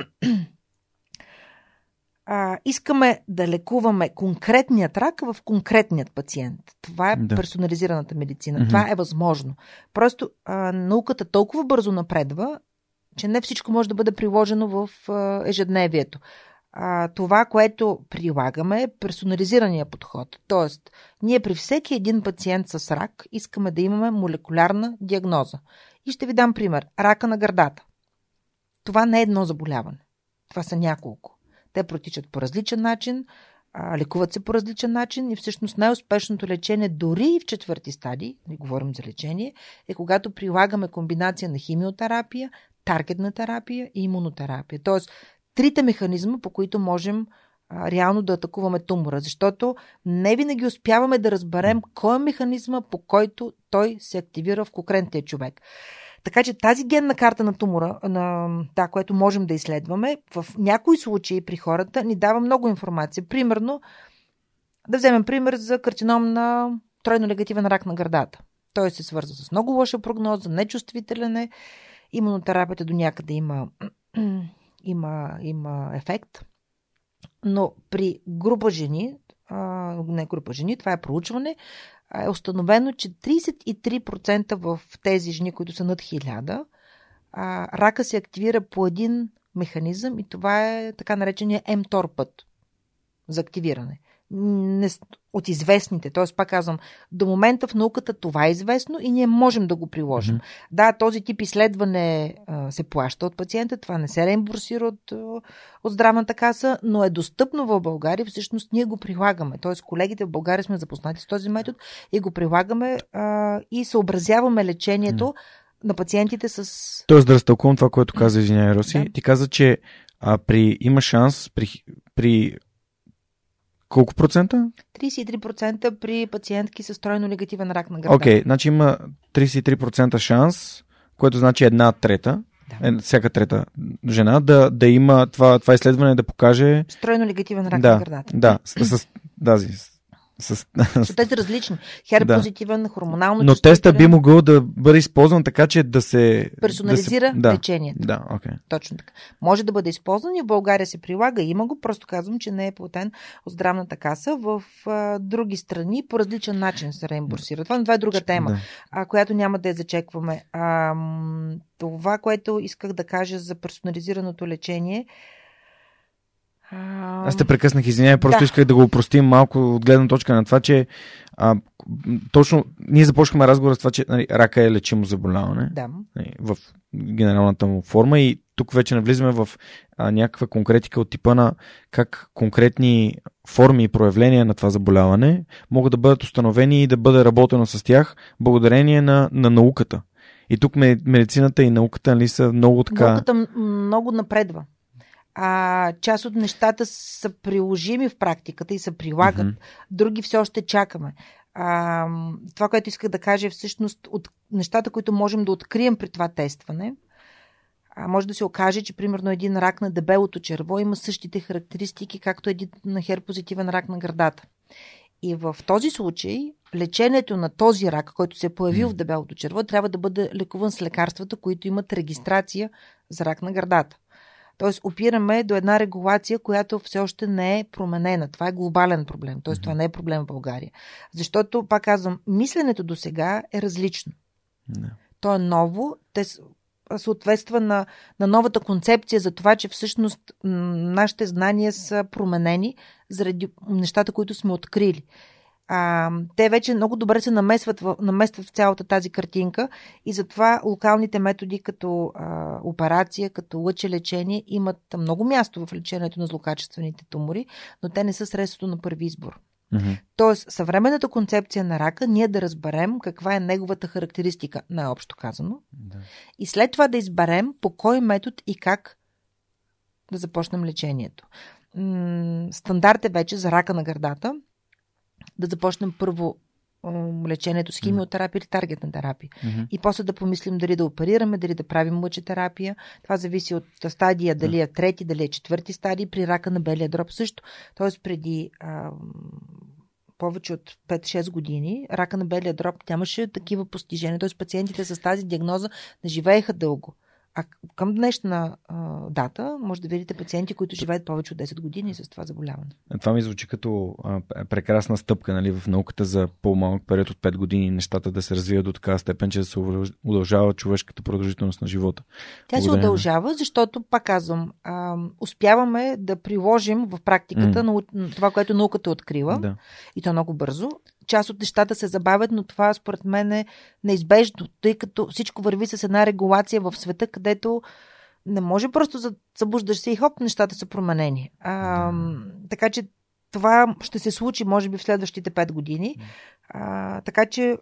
а, искаме да лекуваме конкретният рак в конкретният пациент. Това е да. персонализираната медицина. Mm-hmm. Това е възможно. Просто а, науката толкова бързо напредва, че не всичко може да бъде приложено в а, ежедневието. А, това, което прилагаме е персонализирания подход. Тоест, ние при всеки един пациент с рак искаме да имаме молекулярна диагноза. И ще ви дам пример. Рака на гърдата. Това не е едно заболяване. Това са няколко. Те протичат по различен начин, а, лекуват се по различен начин и всъщност най-успешното лечение, дори и в четвърти стадии, не говорим за лечение, е когато прилагаме комбинация на химиотерапия, таргетна терапия и имунотерапия. Тоест, трите механизма, по които можем реално да атакуваме тумора, защото не винаги успяваме да разберем кой е механизма, по който той се активира в конкретния човек. Така че тази генна карта на тумора, на да, което можем да изследваме, в някои случаи при хората ни дава много информация. Примерно, да вземем пример за карцином на тройно негативен рак на гърдата. Той се свързва с много лоша прогноза, нечувствителен е. Имунотерапията до някъде има, [clears throat] има, има ефект. Но при група жени, а, не група жени, това е проучване, е установено, че 33% в тези жени, които са над 1000, рака се активира по един механизъм и това е така наречения МТОР път за активиране не, от известните. Т.е. пак казвам, до момента в науката това е известно и ние можем да го приложим. Mm-hmm. Да, този тип изследване а, се плаща от пациента, това не се реимбурсира от, от здравната каса, но е достъпно в България. Всъщност ние го прилагаме. Т.е. колегите в България сме запознати с този метод и го прилагаме а, и съобразяваме лечението mm-hmm. на пациентите с. Тоест да разтълкувам това, което каза Извиняй Роси. Да. Ти каза, че а, при, има шанс при, при колко процента? 33% при пациентки с тройно негативен рак на гърдата. Окей, okay, значи има 33% шанс, което значи една трета, да. е, всяка трета жена, да, да има това, това изследване да покаже... Стройно негативен рак да, на гърдата. Да, с, с, да, с... те са различни. Хер да. позитивен, хормонално. Но теста би могъл да бъде използван така, че да се. Персонализира да се... лечението. Да, okay. Точно така. Може да бъде използван и в България се прилага. Има го, просто казвам, че не е платен от здравната каса. В а, други страни по различен начин се реимбурсира. Това, това е друга тема, да. а, която няма да я зачекваме. А, това, което исках да кажа за персонализираното лечение. Аз те прекъснах, извинявай, просто да. исках да го упростим малко от гледна точка на това, че а, точно ние започнахме разговора с това, че нали, рака е лечимо заболяване да. нали, в генералната му форма и тук вече навлизаме в а, някаква конкретика от типа на как конкретни форми и проявления на това заболяване могат да бъдат установени и да бъде работено с тях благодарение на, на науката. И тук медицината и науката нали, са много така... Науката много напредва а, част от нещата са приложими в практиката и се прилагат, mm-hmm. други все още чакаме. А, това, което исках да кажа е всъщност от нещата, които можем да открием при това тестване. А, може да се окаже, че примерно един рак на дебелото черво има същите характеристики, както един на херпозитивен рак на гърдата. И в този случай лечението на този рак, който се е появил в дебелото черво, трябва да бъде лекуван с лекарствата, които имат регистрация за рак на гърдата. Тоест, опираме до една регулация, която все още не е променена. Това е глобален проблем. Тоест, това не е проблем в България. Защото, пак казвам, мисленето до сега е различно. Не. То е ново. Те съответства на, на новата концепция за това, че всъщност нашите знания са променени заради нещата, които сме открили а, те вече много добре се намесват в, наместват в цялата тази картинка и затова локалните методи като а, операция, като лъчелечение имат много място в лечението на злокачествените тумори, но те не са средството на първи избор. Mm-hmm. Тоест, съвременната концепция на рака, ние да разберем каква е неговата характеристика, най-общо казано, да. и след това да изберем по кой метод и как да започнем лечението. М- стандарт е вече за рака на гърдата да започнем първо лечението с химиотерапия или таргетна терапия. Мгм. И после да помислим дали да оперираме, дали да правим мъчетерапия. Това зависи от стадия, дали е трети, дали е четвърти стадий. При рака на белия дроб също. Тоест преди а, повече от 5-6 години рака на белия дроб нямаше такива постижения. Тоест пациентите с тази диагноза не живееха дълго. А към днешна а, дата може да видите пациенти, които живеят повече от 10 години с това заболяване. Това ми звучи като а, п- прекрасна стъпка нали, в науката за по-малък период от 5 години нещата да се развият до такава степен, че да се удълж- удължава човешката продължителност на живота. Тя се Благодаря. удължава, защото, пак казвам, а, успяваме да приложим в практиката М. на това, което науката е открила. Да. и то много бързо. Част от нещата се забавят, но това според мен е неизбежно, тъй като всичко върви с една регулация в света, където не може просто събуждаш се и хоп, нещата са променени. А, така че това ще се случи, може би, в следващите 5 години. А, така че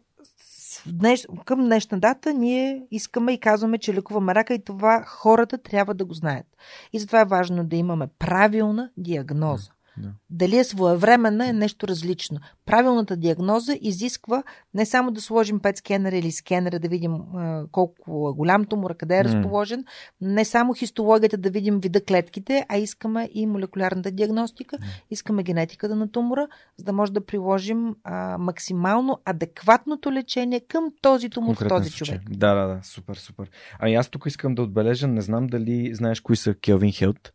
днеш, към днешна дата ние искаме и казваме, че лекуваме рака и това хората трябва да го знаят. И затова е важно да имаме правилна диагноза. Да. Дали е своевременна е нещо различно. Правилната диагноза изисква не само да сложим пет скенера или скенера да видим а, колко е голям тумор, къде е разположен, не само хистологията да видим вида клетките, а искаме и молекулярната диагностика, искаме генетиката на тумора, за да може да приложим а, максимално адекватното лечение към този тумор в Конкретен този случай. човек. Да, да, да, супер, супер. Ами аз тук искам да отбележа, не знам дали знаеш кои са Келвин Хелт.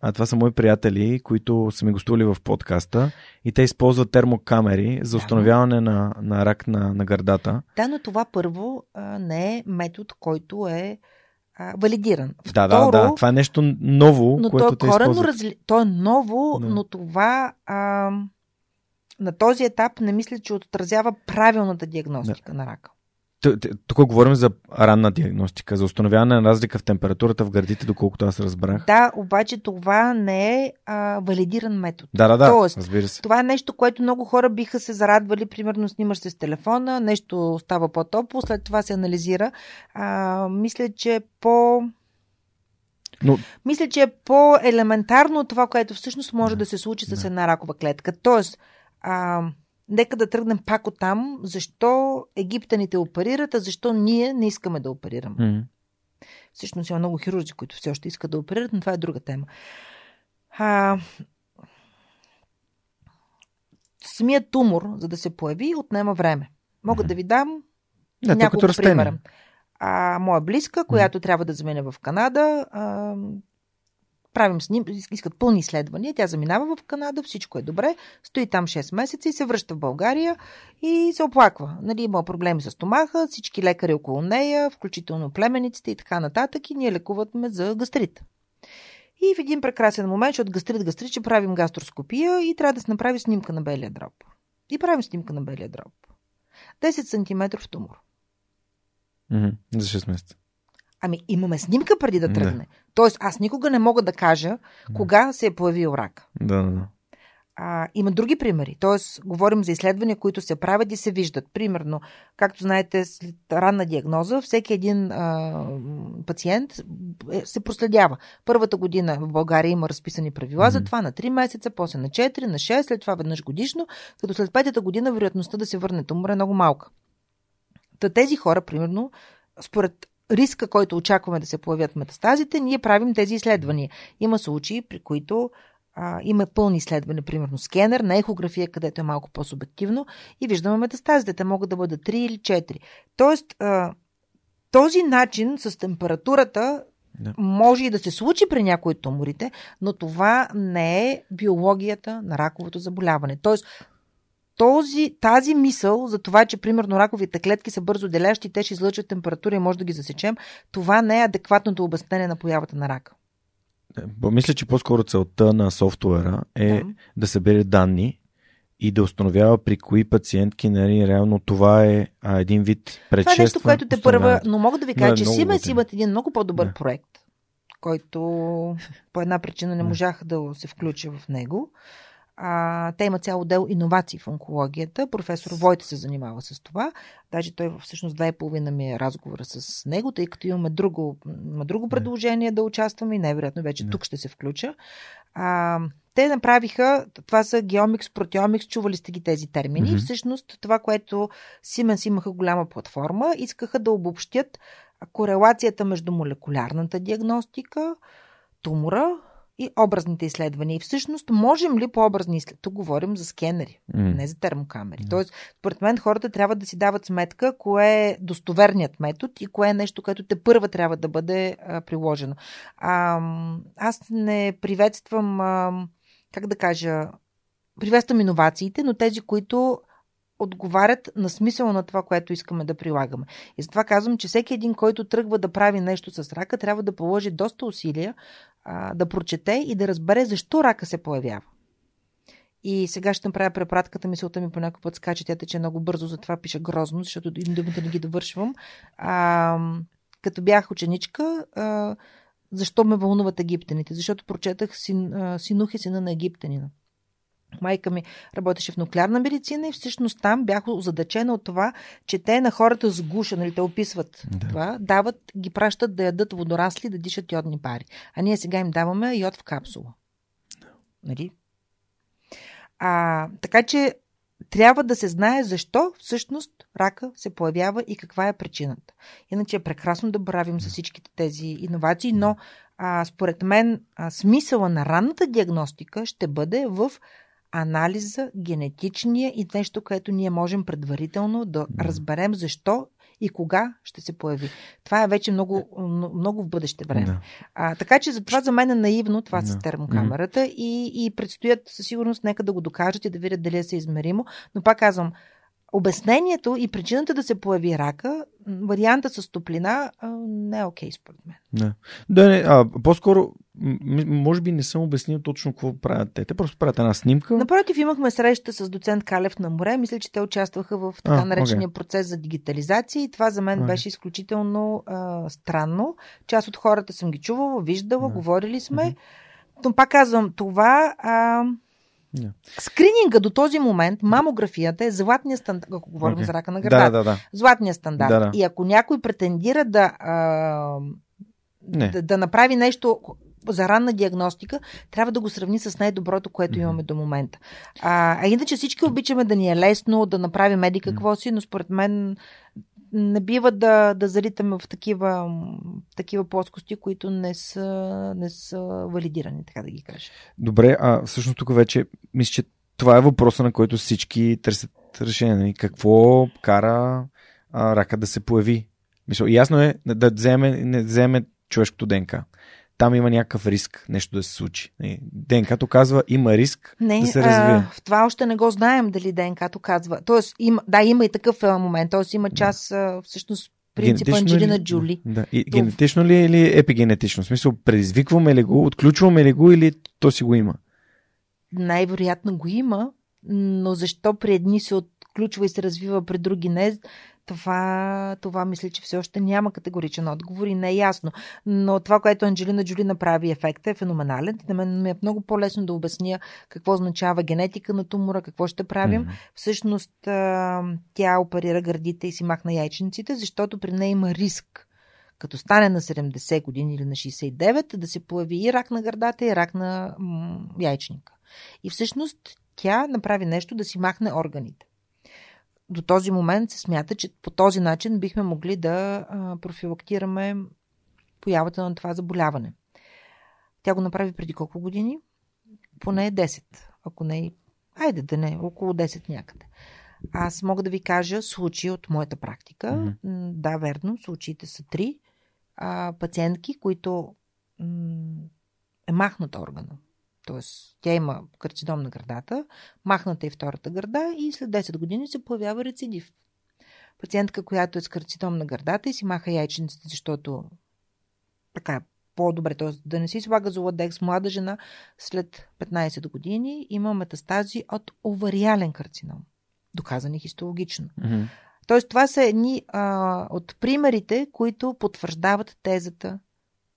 А това са мои приятели, които са ми гостували в подкаста и те използват термокамери за Да. установяване на, на рак на, на гърдата. Да, но това първо а, не е метод, който е а, валидиран. Да, да, Второ, да. Това е нещо ново, Но което то е те използват. разли... То е ново, Да. но това а, на този етап не мисля, че отразява правилната диагностика на рака. Тук говорим за ранна диагностика, за установяване на разлика в температурата в гърдите, доколкото аз разбрах. Да, обаче това не е а, валидиран метод. Да, да, да, Тоест, разбира се. Това е нещо, което много хора биха се зарадвали. Примерно снимаш се с телефона, нещо става по-топло, след това се анализира. А, мисля, че е по... Но Мисля, че е по-елементарно това, което всъщност може Да. да, се случи с Да. една ракова клетка. Тоест, а, нека да тръгнем пак от там. Защо египтяните оперират, а защо ние не искаме да оперираме? м, Всъщност има много хирурзи, които все още искат да оперират, но това е друга тема. А, самият тумор, за да се появи, отнема време. Мога Мгм. да ви дам да, няколко растение. примера. А, моя близка, която трябва да замине в Канада, а, правим с ним, искат пълни изследвания. Тя заминава в Канада, всичко е добре, стои там 6 месеца и се връща в България и се оплаква. Нали, има проблеми с стомаха, всички лекари около нея, включително племениците и така нататък, и ние лекуваме за гастрит. И в един прекрасен момент, че от гастрит гастрит, ще правим гастроскопия и трябва да се направи снимка на белия дроб. И правим снимка на белия дроб. 10 см тумор. Мгм, За 6 месеца. Ами имаме снимка преди да Да. Тоест аз никога не мога да кажа кога се е появил рак. Да, да. А, има други примери. Тоест, говорим за изследвания, които се правят и се виждат. Примерно, както знаете, след ранна диагноза, всеки един а, пациент е, се проследява. Първата година в България има разписани правила Мгм. за това на 3 месеца, после на 4, на 6, след това веднъж годишно, като след петата година вероятността да се върне тумор е много малка. Та тези хора, примерно, според риска, който очакваме да се появят метастазите, ние правим тези изследвания. Има случаи, при които а, има пълни изследвания, примерно скенер, на ехография, където е малко по-субективно и виждаме метастазите. Те могат да бъдат 3 или 4. Тоест, а, този начин с температурата Да. може и да се случи при някои от туморите, но това не е биологията на раковото заболяване. Тоест, този, тази мисъл за това, че примерно раковите клетки са бързо делящи, те ще излъчват температура и може да ги засечем, това не е адекватното обяснение на появата на рака. Е, Мисля, че по-скоро целта на софтуера е Да. да събере данни и да установява при кои пациентки, нали, реално това е а, един вид предшества. Това е нещо, което те първа, но мога да ви Но е кажа, че много Siemens имат един много по-добър Да. проект, който по една причина не можах да се включа в него. А, те имат цял отдел иновации в онкологията. Професор Войте се занимава с това. Даже той всъщност две и половина ми е разговора с него, тъй като имаме друго, има друго предложение да участваме и най-вероятно вече не. тук ще се включа. А, те направиха, това са геомикс, протеомикс, чували сте ги тези термини. Mm-hmm. Всъщност това, което Siemens имаха голяма платформа, искаха да обобщят корелацията между молекулярната диагностика, тумора и образните изследвания. И всъщност, можем ли по образни изследвания? Тук говорим за скенери, mm. не за термокамери. Mm. Тоест, според мен, хората трябва да си дават сметка кое е достоверният метод и кое е нещо, което те първа трябва да бъде а, приложено. А, аз не приветствам, а, как да кажа, приветствам иновациите, но тези, които отговарят на смисъла на това, което искаме да прилагаме. И затова казвам, че всеки един, който тръгва да прави нещо с рака, трябва да положи доста усилия а, да прочете и да разбере защо рака се появява. И сега ще направя препратката, мисълта ми по път скача, тя тече много бързо, затова пиша грозно, защото думите не ги довършвам. А, като бях ученичка, а, защо ме вълнуват египтяните? Защото прочетах син, а, Синух е сина на египтянина. Майка ми работеше в нуклеарна медицина и всъщност там бях озадачена от това, че те на хората с гуша, нали, те описват да. това, дават, ги пращат да ядат водорасли, да дишат йодни пари. А ние сега им даваме йод в капсула. Нали? А, така че трябва да се знае защо всъщност рака се появява и каква е причината. Иначе е прекрасно да правим с всичките тези иновации, но а, според мен а, смисъла на ранната диагностика ще бъде в анализа, генетичния и нещо, което ние можем предварително да разберем защо и кога ще се появи. Това е вече много, много в бъдеще време. Да. А, така че за това за мен е наивно това да. с термокамерата и, и предстоят със сигурност нека да го докажат и да видят дали е съизмеримо. Но пак казвам, обяснението и причината да се появи рака, варианта с топлина, не е окей, okay, според мен. Не. Да, не, а, по-скоро, може би не съм обяснил точно какво правят те. Те просто правят една снимка. Напротив, имахме среща с доцент Калев на море. Мисля, че те участваха в така а, наречения okay. процес за дигитализация и това за мен okay. беше изключително а, странно. Част от хората съм ги чувала, виждала, yeah. говорили сме. Mm-hmm. Но пак казвам, това... А, Yeah. Скрининга до този момент, мамографията е златния стандарт, ако говорим okay. за рака на гърдата. Да, да, да. Златния стандарт. Да, да. И ако някой претендира да, а, Не. да, да направи нещо за ранна диагностика, трябва да го сравни с най-доброто, което имаме до момента. А, а иначе всички обичаме да ни е лесно, да направим меди какво си, но според мен не бива да, да залитаме в такива, такива плоскости, които не са, не са валидирани, така да ги кажа. Добре, а всъщност тук вече мисля, че това е въпроса, на който всички търсят решение. Нали? Какво кара а, рака да се появи? Мисля, ясно е да вземе, не вземе човешкото ДНК там има някакъв риск нещо да се случи. ДНК-то казва, има риск не, да се развие. А, в това още не го знаем дали ДНК-то казва. Тоест, има, да, има и такъв момент. Тоест, има част, да. всъщност, принципа Анджелина ли, Джули. Да. И, то... Генетично ли е или епигенетично? В смисъл, предизвикваме ли го, отключваме ли го или то си го има? Най-вероятно го има, но защо при едни се отключва и се развива, при други не, това, това мисля, че все още няма категоричен отговор и не е ясно. Но това, което Анджелина Джоли направи ефекта е феноменален. На мен ми е много по-лесно да обясня какво означава генетика на тумора, какво ще правим. Mm-hmm. Всъщност тя оперира гърдите и си махна яйчениците, защото при нея има риск като стане на 70 години или на 69, да се появи и рак на гърдата, и рак на м- яйчника. И всъщност тя направи нещо да си махне органите до този момент се смята, че по този начин бихме могли да профилактираме появата на това заболяване. Тя го направи преди колко години? Поне 10, ако не. Айде да не, около 10 някъде. Аз мога да ви кажа случаи от моята практика. Mm-hmm. Да, верно, случаите са три. А, пациентки, които м- е махнат органа Тоест, тя има карцином на гърдата, махната и втората гърда и след 10 години се появява рецидив. Пациентка, която е с карцином на гърдата и си маха яйчениците, защото така е по-добре, т.е. да не си слага золодекс, млада жена след 15 години има метастази от овариален карцином, доказани хистологично. Mm-hmm. Тоест, това са едни а, от примерите, които потвърждават тезата,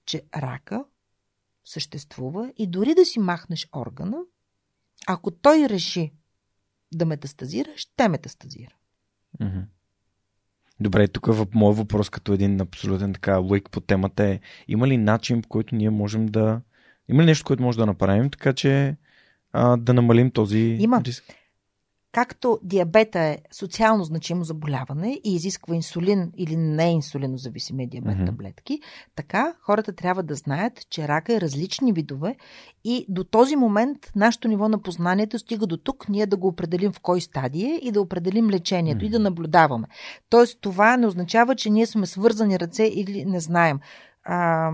че рака съществува и дори да си махнеш органа, Ако той реши да метастазира, ще метастазира. Добре, тук в моят въпрос като един абсолютен така лойк по темата е има ли начин, по който ние можем да... Има ли нещо, което може да направим, така че а, да намалим този Има. риск? Както диабета е социално значимо заболяване и изисква инсулин или не инсулинозависимия диабет Мгм. таблетки, така хората трябва да знаят, че рака е различни видове и до този момент нашето ниво на познанието стига до тук, ние да го определим в кой стадие и да определим лечението и да наблюдаваме. Тоест това не означава, че ние сме свързани ръце или не знаем. А,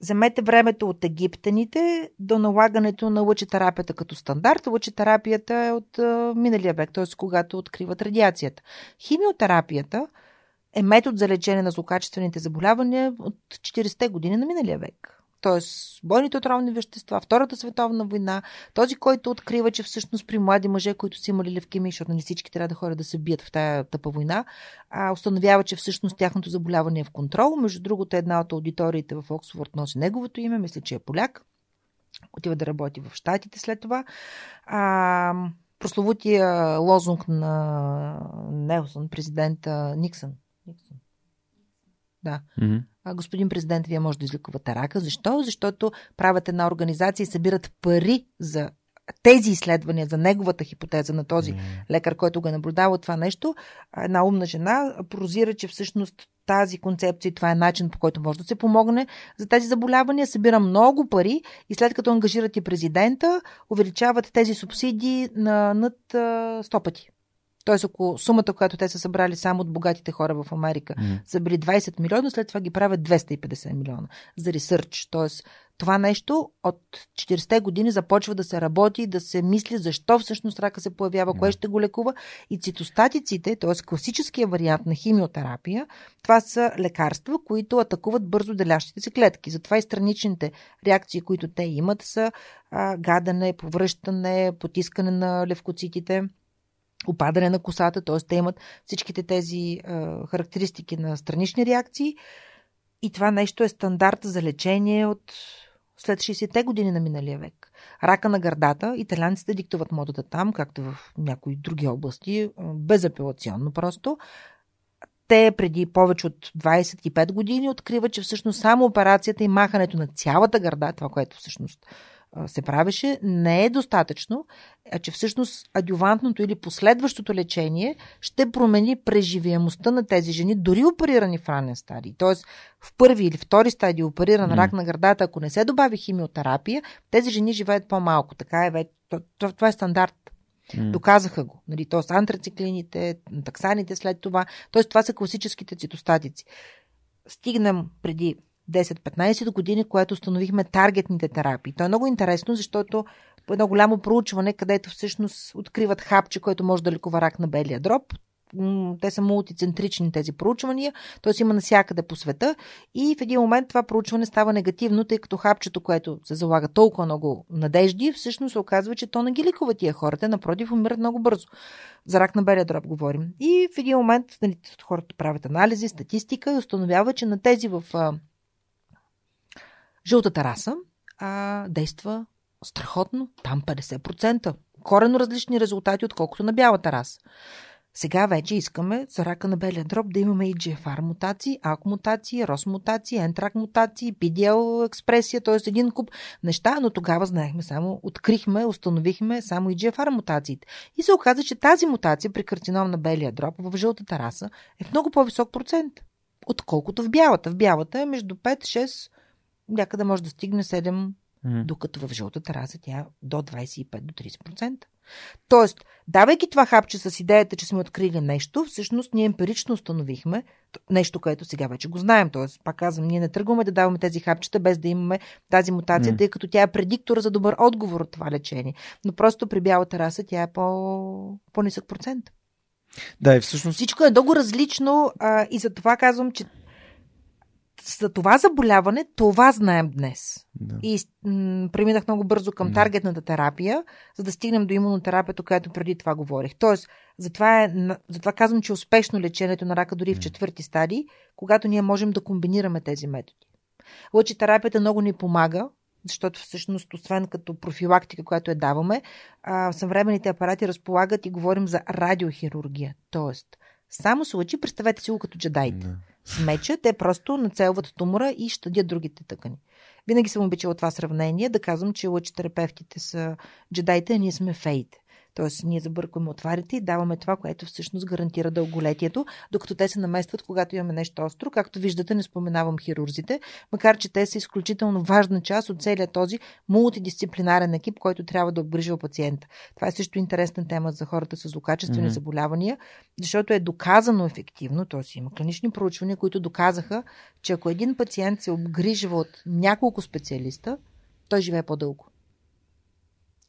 Вземете времето от египтяните до налагането на лъчетерапията като стандарт. Лъчетерапията е от а, миналия век, т.е. когато откриват радиацията. Химиотерапията е метод за лечение на злокачествените заболявания от 40-те години на миналия век. Тоест, бойните отровни вещества, Втората световна война, този, който открива, че всъщност при млади мъже, които са имали левкемия, защото не всички трябва да ходят да се бият в тая тъпа война, а, установява, че всъщност тяхното заболяване е в контрол. Между другото, една от аудиториите в Оксфорд носи неговото име, мисля, че е поляк. Отива да работи в Штатите след това. А, прословутия лозунг на Нелсън, президента Никсън. Никсън. Да. Мгм. Господин президент, вие може да излекувате рака. Защо? Защото правят една организация и събират пари за тези изследвания, за неговата хипотеза на този лекар, който го е наблюдавал това нещо. Една умна жена прозира, че всъщност тази концепция това е начин по който може да се помогне за тези заболявания, събира много пари и след като ангажират и президента, увеличават тези субсидии на над а, 100 пъти. Тоест, ако сумата, която те са събрали само от богатите хора в Америка, Мгм. са били 20 милиона, след това ги правят 250 милиона за ресърч. Тоест, това нещо от 40-те години започва да се работи, да се мисли защо всъщност рака се появява, кое ще го лекува. И цитостатиците, т.е. класическия вариант на химиотерапия, това са лекарства, които атакуват бързо делящите се клетки. Затова и страничните реакции, които те имат, са а, гадане, повръщане, потискане на левкоцитите опадане на косата, т.е. те имат всичките тези а, характеристики на странични реакции. И това нещо е стандарт за лечение от след 60-те години на миналия век. Рака на гърдата, италянците диктуват модата там, както в някои други области, безапелационно просто. Те преди повече от 25 години откриват, че всъщност само операцията и махането на цялата гърда, това, което всъщност се правеше, не е достатъчно, а че всъщност адювантното или последващото лечение ще промени преживяемостта на тези жени, дори оперирани в ранен стадий. Тоест, в първи или втори стадий опериран М. рак на гърдата, ако не се добави химиотерапия, тези жени живеят по-малко. Така е вече. Това, е стандарт.М. Доказаха го. Нали, Тоест антрациклините, таксаните след това. Тоест това са класическите цитостатици. Стигнем преди 10-15 години, което установихме таргетните терапии. То е много интересно, защото по едно голямо проучване, където всъщност откриват хапче, което може да лекува рак на белия дроб. Те са мултицентрични тези проучвания, т.е. има навсякъде по света и в един момент това проучване става негативно, тъй като хапчето, което се залага толкова много надежди, всъщност се оказва, че то не ги лекува тия хората, напротив, умират много бързо. За рак на белия дроб говорим. И в един момент нали, хората правят анализи, статистика и установява, че на тези в жълтата раса а, действа страхотно. Там 50%. Корено различни резултати, отколкото на бялата раса. Сега вече искаме за рака на белия дроб да имаме и GFR мутации, АК мутации, ROS мутации, ентрак мутации, PDL експресия, т.е. един куп неща, но тогава знаехме само, открихме, установихме само и GFR мутациите. И се оказа, че тази мутация при карцином на белия дроб в жълтата раса е в много по-висок процент, отколкото в бялата. В бялата е между 5-6, някъде може да стигне 7 М. докато в жълтата раса тя до 25 до 30%. Тоест, давайки това хапче с идеята, че сме открили нещо, всъщност ние емпирично установихме нещо, което сега вече го знаем. Тоест, пак казвам, ние не тръгваме да даваме тези хапчета без да имаме тази мутация, тъй като тя е предиктор за добър отговор от това лечение. Но просто при бялата раса тя е по, по-нисък процент. Да, и всъщност Всичко е много различно а, и за това казвам, че за това заболяване, това знаем днес. Да. И м- преминах много бързо към М. таргетната терапия, за да стигнем до имунотерапията, която преди това говорих. Тоест, затова, е, затова казвам, че е успешно лечението на рака дори в четвърти стадий, когато ние можем да комбинираме тези методи. Лъчетерапията много ни помага защото всъщност, освен като профилактика, която я даваме, съвременните апарати разполагат и говорим за радиохирургия. Тоест, само се лъчи, представете си го като джедайте. Да. С меча те просто нацелват тумора и щадят другите тъкани. Винаги съм обичала това сравнение, да казвам, че лъчетерапевтите са джедайте, а ние сме феите. Тоест, ние забъркваме отварите и даваме това, което всъщност гарантира дълголетието, докато те се наместват, когато имаме нещо остро. Както виждате, не споменавам хирурзите, макар че те са изключително важна част от целият този мултидисциплинарен екип, който трябва да обгрижва пациента. Това е също интересна тема за хората с злокачествени mm-hmm. заболявания, защото е доказано ефективно, т.е. има клинични проучвания, които доказаха, че ако един пациент се обгрижва от няколко специалиста, той живее по-дълго.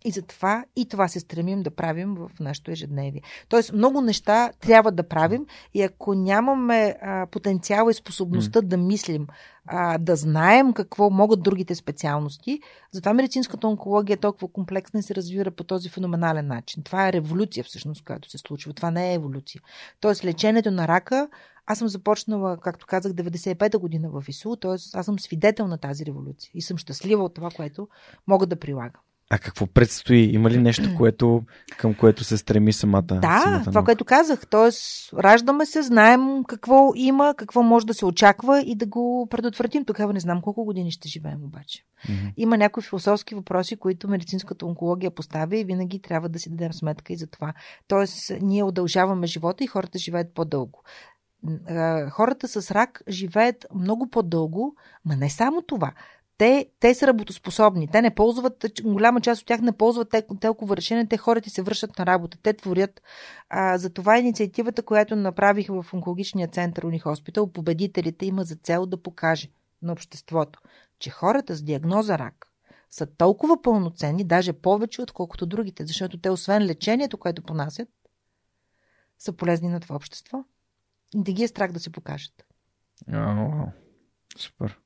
И затова и това се стремим да правим в нашето ежедневие. Тоест, много неща трябва да правим и ако нямаме а, потенциала и способността mm. да мислим, а, да знаем какво могат другите специалности, затова медицинската онкология е толкова комплексна и се развива по този феноменален начин. Това е революция всъщност, която се случва. Това не е еволюция. Тоест, лечението на рака аз съм започнала, както казах, 95-та година в ИСУ, т.е. аз съм свидетел на тази революция и съм щастлива от това, което мога да прилагам. А какво предстои? Има ли нещо, което, към което се стреми самата? Да, самата това, което казах. Тоест, раждаме се, знаем какво има, какво може да се очаква и да го предотвратим. Тогава не знам колко години ще живеем обаче. Mm-hmm. Има някои философски въпроси, които медицинската онкология поставя и винаги трябва да си дадем сметка и за това. Тоест, ние удължаваме живота и хората живеят по-дълго хората с рак живеят много по-дълго, но не само това те, те са работоспособни. Те не ползват, голяма част от тях не ползват толкова решения, те хората се вършат на работа, те творят. А, затова инициативата, която направих в онкологичния център Уни Хоспитал, победителите има за цел да покаже на обществото, че хората с диагноза рак са толкова пълноценни, даже повече, отколкото другите, защото те, освен лечението, което понасят, са полезни на това общество. И да ги е страх да се покажат. О, супер.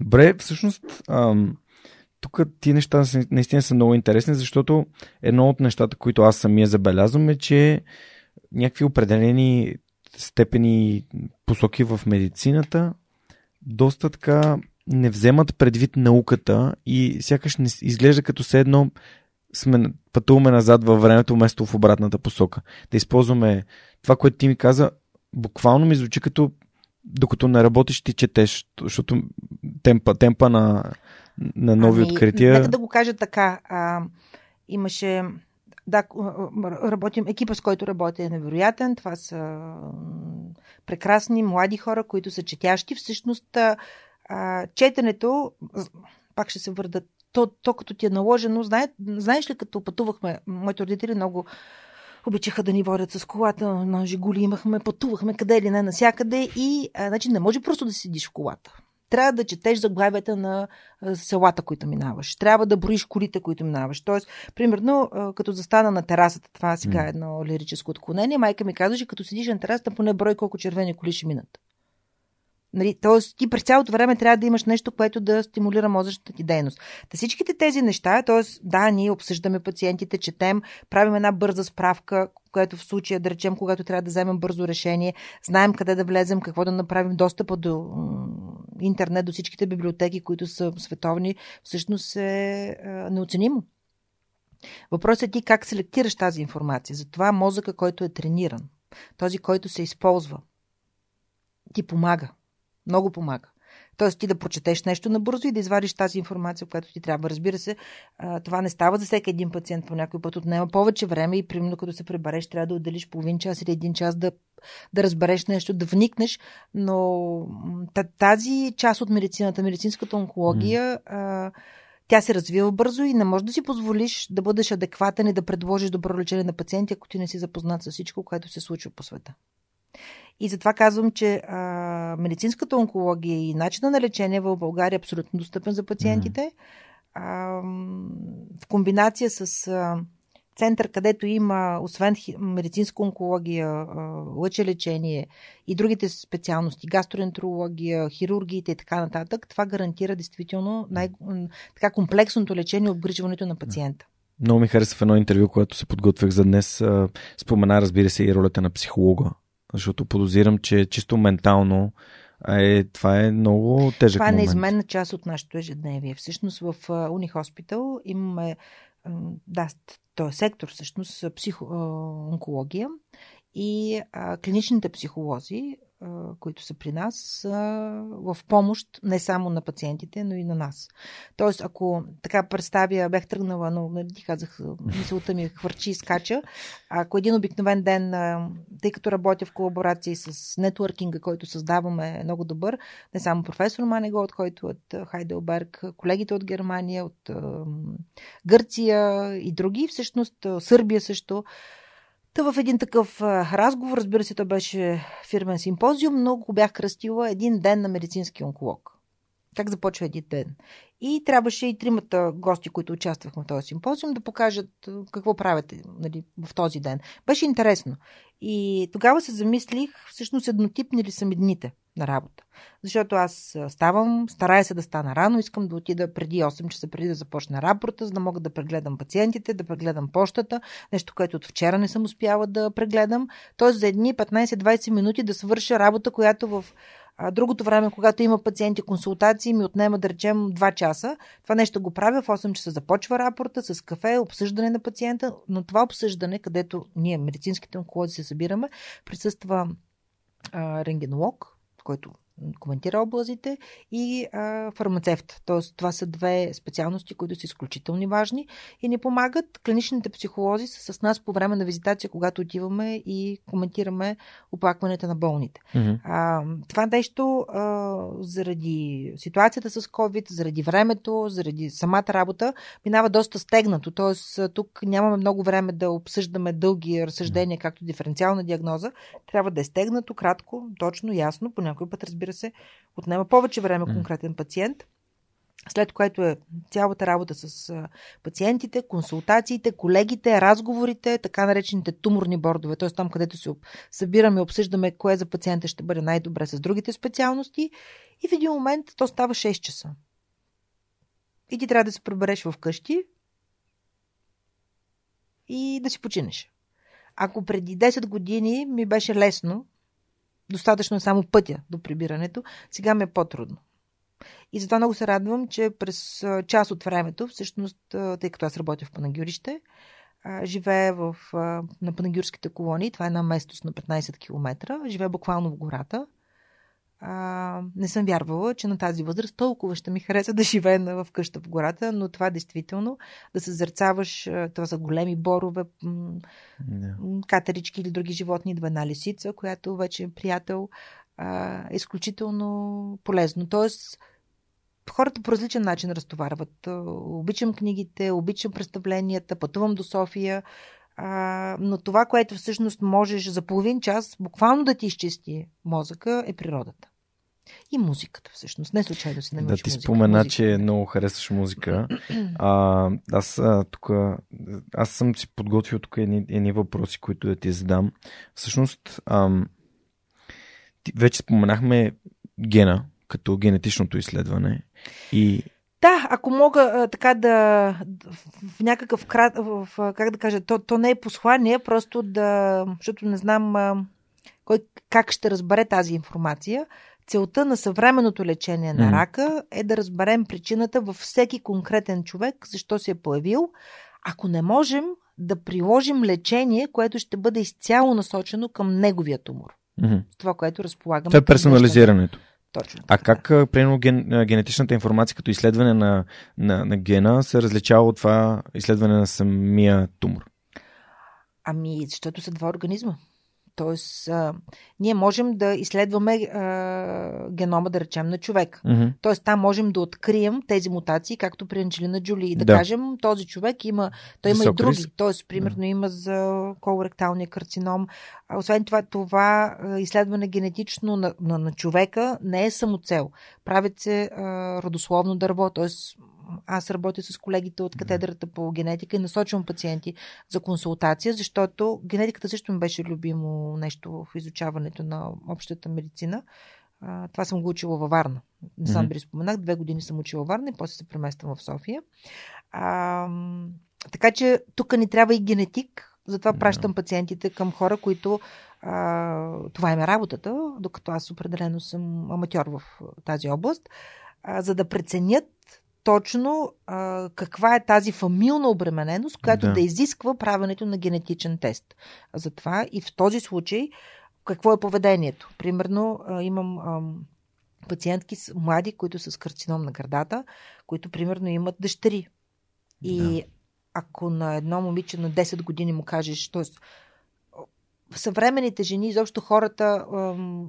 Добре, всъщност, ам, тук ти неща наистина са много интересни, защото едно от нещата, които аз самия забелязвам е, че някакви определени степени посоки в медицината доста така не вземат предвид науката и сякаш не изглежда като се едно сме, пътуваме назад във времето, вместо в обратната посока. Да използваме това, което ти ми каза, буквално ми звучи като докато не работиш, ти четеш, защото темпа, темпа на, на нови ами, открития. Нека да го кажа така. А, имаше. Да, работим. Екипа, с който работя е невероятен. Това са прекрасни млади хора, които са четящи. Всъщност, а, четенето, пак ще се върда, то, то като ти е наложено, знае, знаеш ли, като пътувахме, моите родители много обичаха да ни водят с колата на Жигули, имахме, пътувахме къде ли не, насякъде и а, значи, не може просто да седиш в колата. Трябва да четеш заглавията на селата, които минаваш. Трябва да броиш колите, които минаваш. Тоест, примерно, като застана на терасата, това сега е едно лирическо отклонение, майка ми каза, че като седиш на терасата, поне брой колко червени коли ще минат. Нали, тоест, ти през цялото време трябва да имаш нещо, което да стимулира мозъчната ти дейност. Та всичките тези неща, т.е. да, ние обсъждаме пациентите, четем, правим една бърза справка, което в случая, да речем, когато трябва да вземем бързо решение, знаем къде да влезем, какво да направим, достъпа до интернет, до всичките библиотеки, които са световни, всъщност е неоценимо. Въпросът е ти как селектираш тази информация. Затова мозъка, който е трениран, този, който се използва, ти помага много помага. Тоест ти да прочетеш нещо набързо и да извадиш тази информация, която ти трябва. Разбира се, това не става за всеки един пациент по някой път. Отнема повече време и примерно като се пребереш, трябва да отделиш половин час или един час да, да разбереш нещо, да вникнеш. Но тази част от медицината, медицинската онкология, mm. тя се развива бързо и не можеш да си позволиш да бъдеш адекватен и да предложиш добро лечение на пациенти, ако ти не си запознат с всичко, което се случва по света. И затова казвам, че а, медицинската онкология и начина на лечение в България е абсолютно достъпен за пациентите. А, в комбинация с а, център, където има, освен медицинска онкология, лъчелечение и другите специалности, гастроентерология, хирургиите и така нататък, това гарантира действително най- така комплексното лечение и обгрижването на пациента. Много ми хареса в едно интервю, което се подготвях за днес. Спомена, разбира се, и ролята на психолога защото подозирам, че чисто ментално е, това е много тежък Това е неизменна част от нашето ежедневие. Всъщност в Уни Хоспитал имаме да, този сектор всъщност психо, онкология и а, клиничните психолози които са при нас, в помощ не само на пациентите, но и на нас. Тоест, ако така представя, бях тръгнала, но нали, ти казах, мисълта ми хвърчи и скача, ако един обикновен ден, тъй като работя в колаборации с нетворкинга, който създаваме е много добър, не само професор Манегот, който от Хайделберг, колегите от Германия, от Гърция и други, всъщност Сърбия също, Та в един такъв разговор, разбира се, то беше фирмен симпозиум, но го бях кръстила един ден на медицински онколог. Как започва един ден? И трябваше и тримата гости, които участвахме в този симпозиум, да покажат какво правите нали, в този ден. Беше интересно. И тогава се замислих, всъщност еднотипни ли са ми дните на работа. Защото аз ставам, старая се да стана рано, искам да отида преди 8 часа, преди да започна работа, за да мога да прегледам пациентите, да прегледам почтата, нещо, което от вчера не съм успяла да прегледам. Тоест за едни 15-20 минути да свърша работа, която в а, другото време, когато има пациенти консултации, ми отнема да речем 2 часа. Това нещо го правя в 8 часа. Започва рапорта с кафе, обсъждане на пациента, но това обсъждане, където ние, медицинските онколози, се събираме, присъства а, рентгенолог, който коментира облазите и а, фармацевт. Тоест, това са две специалности, които са изключително важни и ни помагат. Клиничните психолози са с нас по време на визитация, когато отиваме и коментираме оплакването на болните. Mm-hmm. А, това нещо а, заради ситуацията с COVID, заради времето, заради самата работа, минава доста стегнато. Тоест, тук нямаме много време да обсъждаме дълги разсъждения, както диференциална диагноза. Трябва да е стегнато, кратко, точно, ясно. По някой път, разбира се, отнема повече време конкретен пациент. След което е цялата работа с пациентите, консултациите, колегите, разговорите, така наречените туморни бордове, т.е. там, където се събираме, обсъждаме кое за пациента ще бъде най-добре с другите специалности. И в един момент то става 6 часа. И ти трябва да се прибереш вкъщи и да си починеш. Ако преди 10 години ми беше лесно, достатъчно е само пътя до прибирането, сега ми е по-трудно. И затова много се радвам, че през част от времето, всъщност, тъй като аз работя в Панагюрище, живея в, на Панагюрските колонии. Това е една местност на 15 км. Живея буквално в гората а, не съм вярвала, че на тази възраст толкова ще ми хареса да живея в къща в гората, но това действително да се зърцаваш, това са големи борове, yeah. катерички или други животни, два една лисица, която вече е приятел, а, е изключително полезно. Тоест, хората по различен начин разтоварват. Обичам книгите, обичам представленията, пътувам до София, а, но това, което всъщност можеш за половин час буквално да ти изчисти мозъка, е природата. И музиката, всъщност. Не случайно си намираш Да, ти спомена, музика. че много харесваш музика. [clears throat] А, аз тук, аз съм си подготвил тук едни, едни въпроси, които да ти задам. Всъщност, ам, ти, вече споменахме гена, като генетичното изследване. И да, ако мога а, така да в някакъв крат, в, как да кажа, то, то не е послание, просто да, защото не знам а, кой как ще разбере тази информация. Целта на съвременното лечение на рака е да разберем причината във всеки конкретен човек, защо се е появил. Ако не можем да приложим лечение, което ще бъде изцяло насочено към неговия тумор. Mm-hmm. Това, което разполагаме. Това е персонализирането. Точно. А как, примерно, ген, генетичната информация като изследване на, на, на гена се различава от това изследване на самия тумор? Ами, защото са два организма. Тоест, а, ние можем да изследваме а, генома, да речем, на човек. Mm-hmm. Тоест, там можем да открием тези мутации, както при Анджелина Джули. И да, Да. кажем, този човек има, той има и Висок други. риск. Тоест, примерно, има за колоректалния карцином. А, освен това, това изследване генетично на, на, на човека не е самоцел. Правят се а, родословно дърво, т.е. аз работя с колегите от катедрата по генетика и насочвам пациенти за консултация, защото генетиката също ми беше любимо нещо в изучаването на общата медицина. А, това съм го учила във Варна. Не Мгм. би споменах, две години съм учила във Варна и после се премествам в София. А, така че тук ни трябва и генетик, затова пращам пациентите към хора, които А, това им е работата, докато аз определено съм аматьор в тази област, а, за да преценят точно а, каква е тази фамилна обремененост, която да. да изисква правенето на генетичен тест. Затова и в този случай какво е поведението? Примерно а, имам а, пациентки млади, които са с карцином на гърдата, които примерно имат дъщери. И да. ако на едно момиче на 10 години му кажеш, т.е съвременните жени, изобщо хората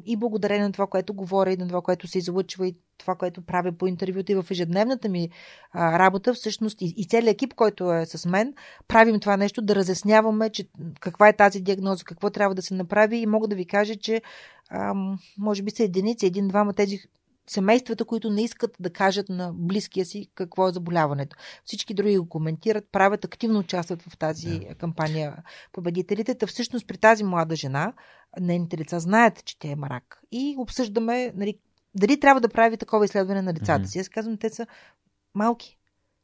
и благодарение на това, което говоря и на това, което се излъчва и това, което правя по интервюта и в ежедневната ми работа, всъщност и, целият екип, който е с мен, правим това нещо, да разясняваме, че каква е тази диагноза, какво трябва да се направи и мога да ви кажа, че може би са единици, един-двама тези семействата, които не искат да кажат на близкия си какво е заболяването. Всички други го коментират, правят, активно участват в тази yeah. кампания победителите. Та всъщност при тази млада жена, нейните лица знаят, че тя е марак. И обсъждаме нали, дали трябва да прави такова изследване на децата mm-hmm. си. Аз казвам, те са малки.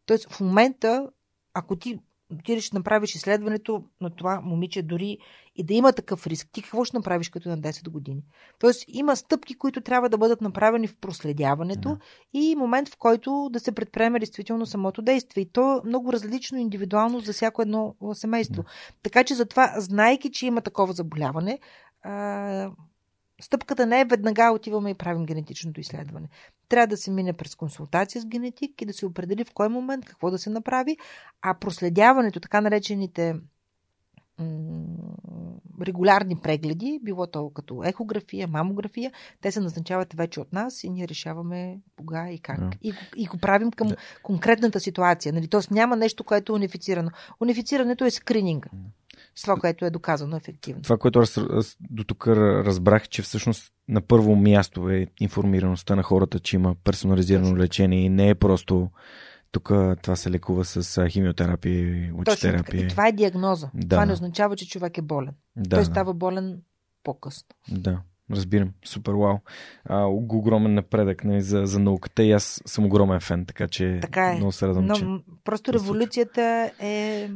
Тоест в момента, ако ти отидеш да направиш изследването на това момиче, дори и да има такъв риск, ти какво ще направиш като на 10 години? Тоест има стъпки, които трябва да бъдат направени в проследяването да. и момент, в който да се предприеме действително самото действие. И то е много различно, индивидуално за всяко едно семейство. Да. Така че затова, знайки, че има такова заболяване, Стъпката не е веднага отиваме и правим генетичното изследване. Трябва да се мине през консултация с генетик и да се определи в кой момент какво да се направи, а проследяването, така наречените регулярни прегледи, било то като ехография, мамография, те се назначават вече от нас и ние решаваме кога и как. Yeah. И, и го правим към yeah. конкретната ситуация. Нали? Тоест няма нещо, което е унифицирано. Унифицирането е скрининга. С това, което е доказано ефективно. Това, което аз, аз до тук разбрах, че всъщност на първо място е информираността на хората, че има персонализирано лечение и не е просто тук това се лекува с химиотерапия лъчетерапия. И това е диагноза. Да. Това не означава, че човек е болен. Да, Той да. става болен по-късно. Да. Разбирам. Супер, вау. А, огромен напредък нали, за, за науката и аз съм огромен фен, така че така е. много се радвам, Но, че... Просто революцията е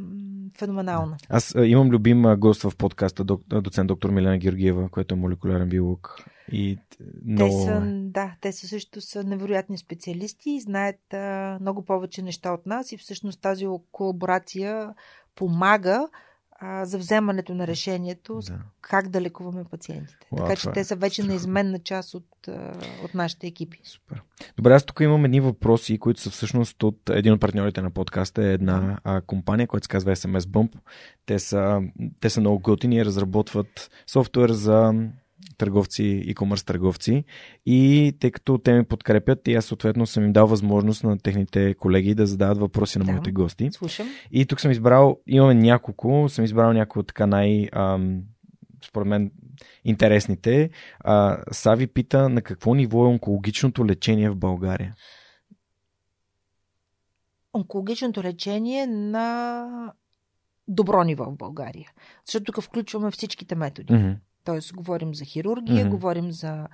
феноменална. Аз а, имам любим гост в подкаста, док, доцент доктор Милена Георгиева, който е молекулярен биолог. И много... Те са, да, те са също са невероятни специалисти и знаят а, много повече неща от нас и всъщност тази колаборация помага а, за вземането на решението да. как да лекуваме пациентите. Уау, така че те са вече неизменна част от, от нашите екипи. Супер. Добре, аз тук имам едни въпроси, които са всъщност от един от партньорите на подкаста, е една а, компания, която се казва SMS Bump. Те са, те са много готини и разработват софтуер за търговци, e-commerce търговци и тъй като те ме подкрепят и аз съответно съм им дал възможност на техните колеги да задават въпроси на да, моите гости. Слушам. И тук съм избрал, имаме няколко, съм избрал някои от така най- ам, според мен интересните. А, Сави пита на какво ниво е онкологичното лечение в България? Онкологичното лечение на добро ниво в България. Защото тук включваме всичките методи. Mm-hmm. Тоест, говорим за хирургия, mm-hmm. говорим за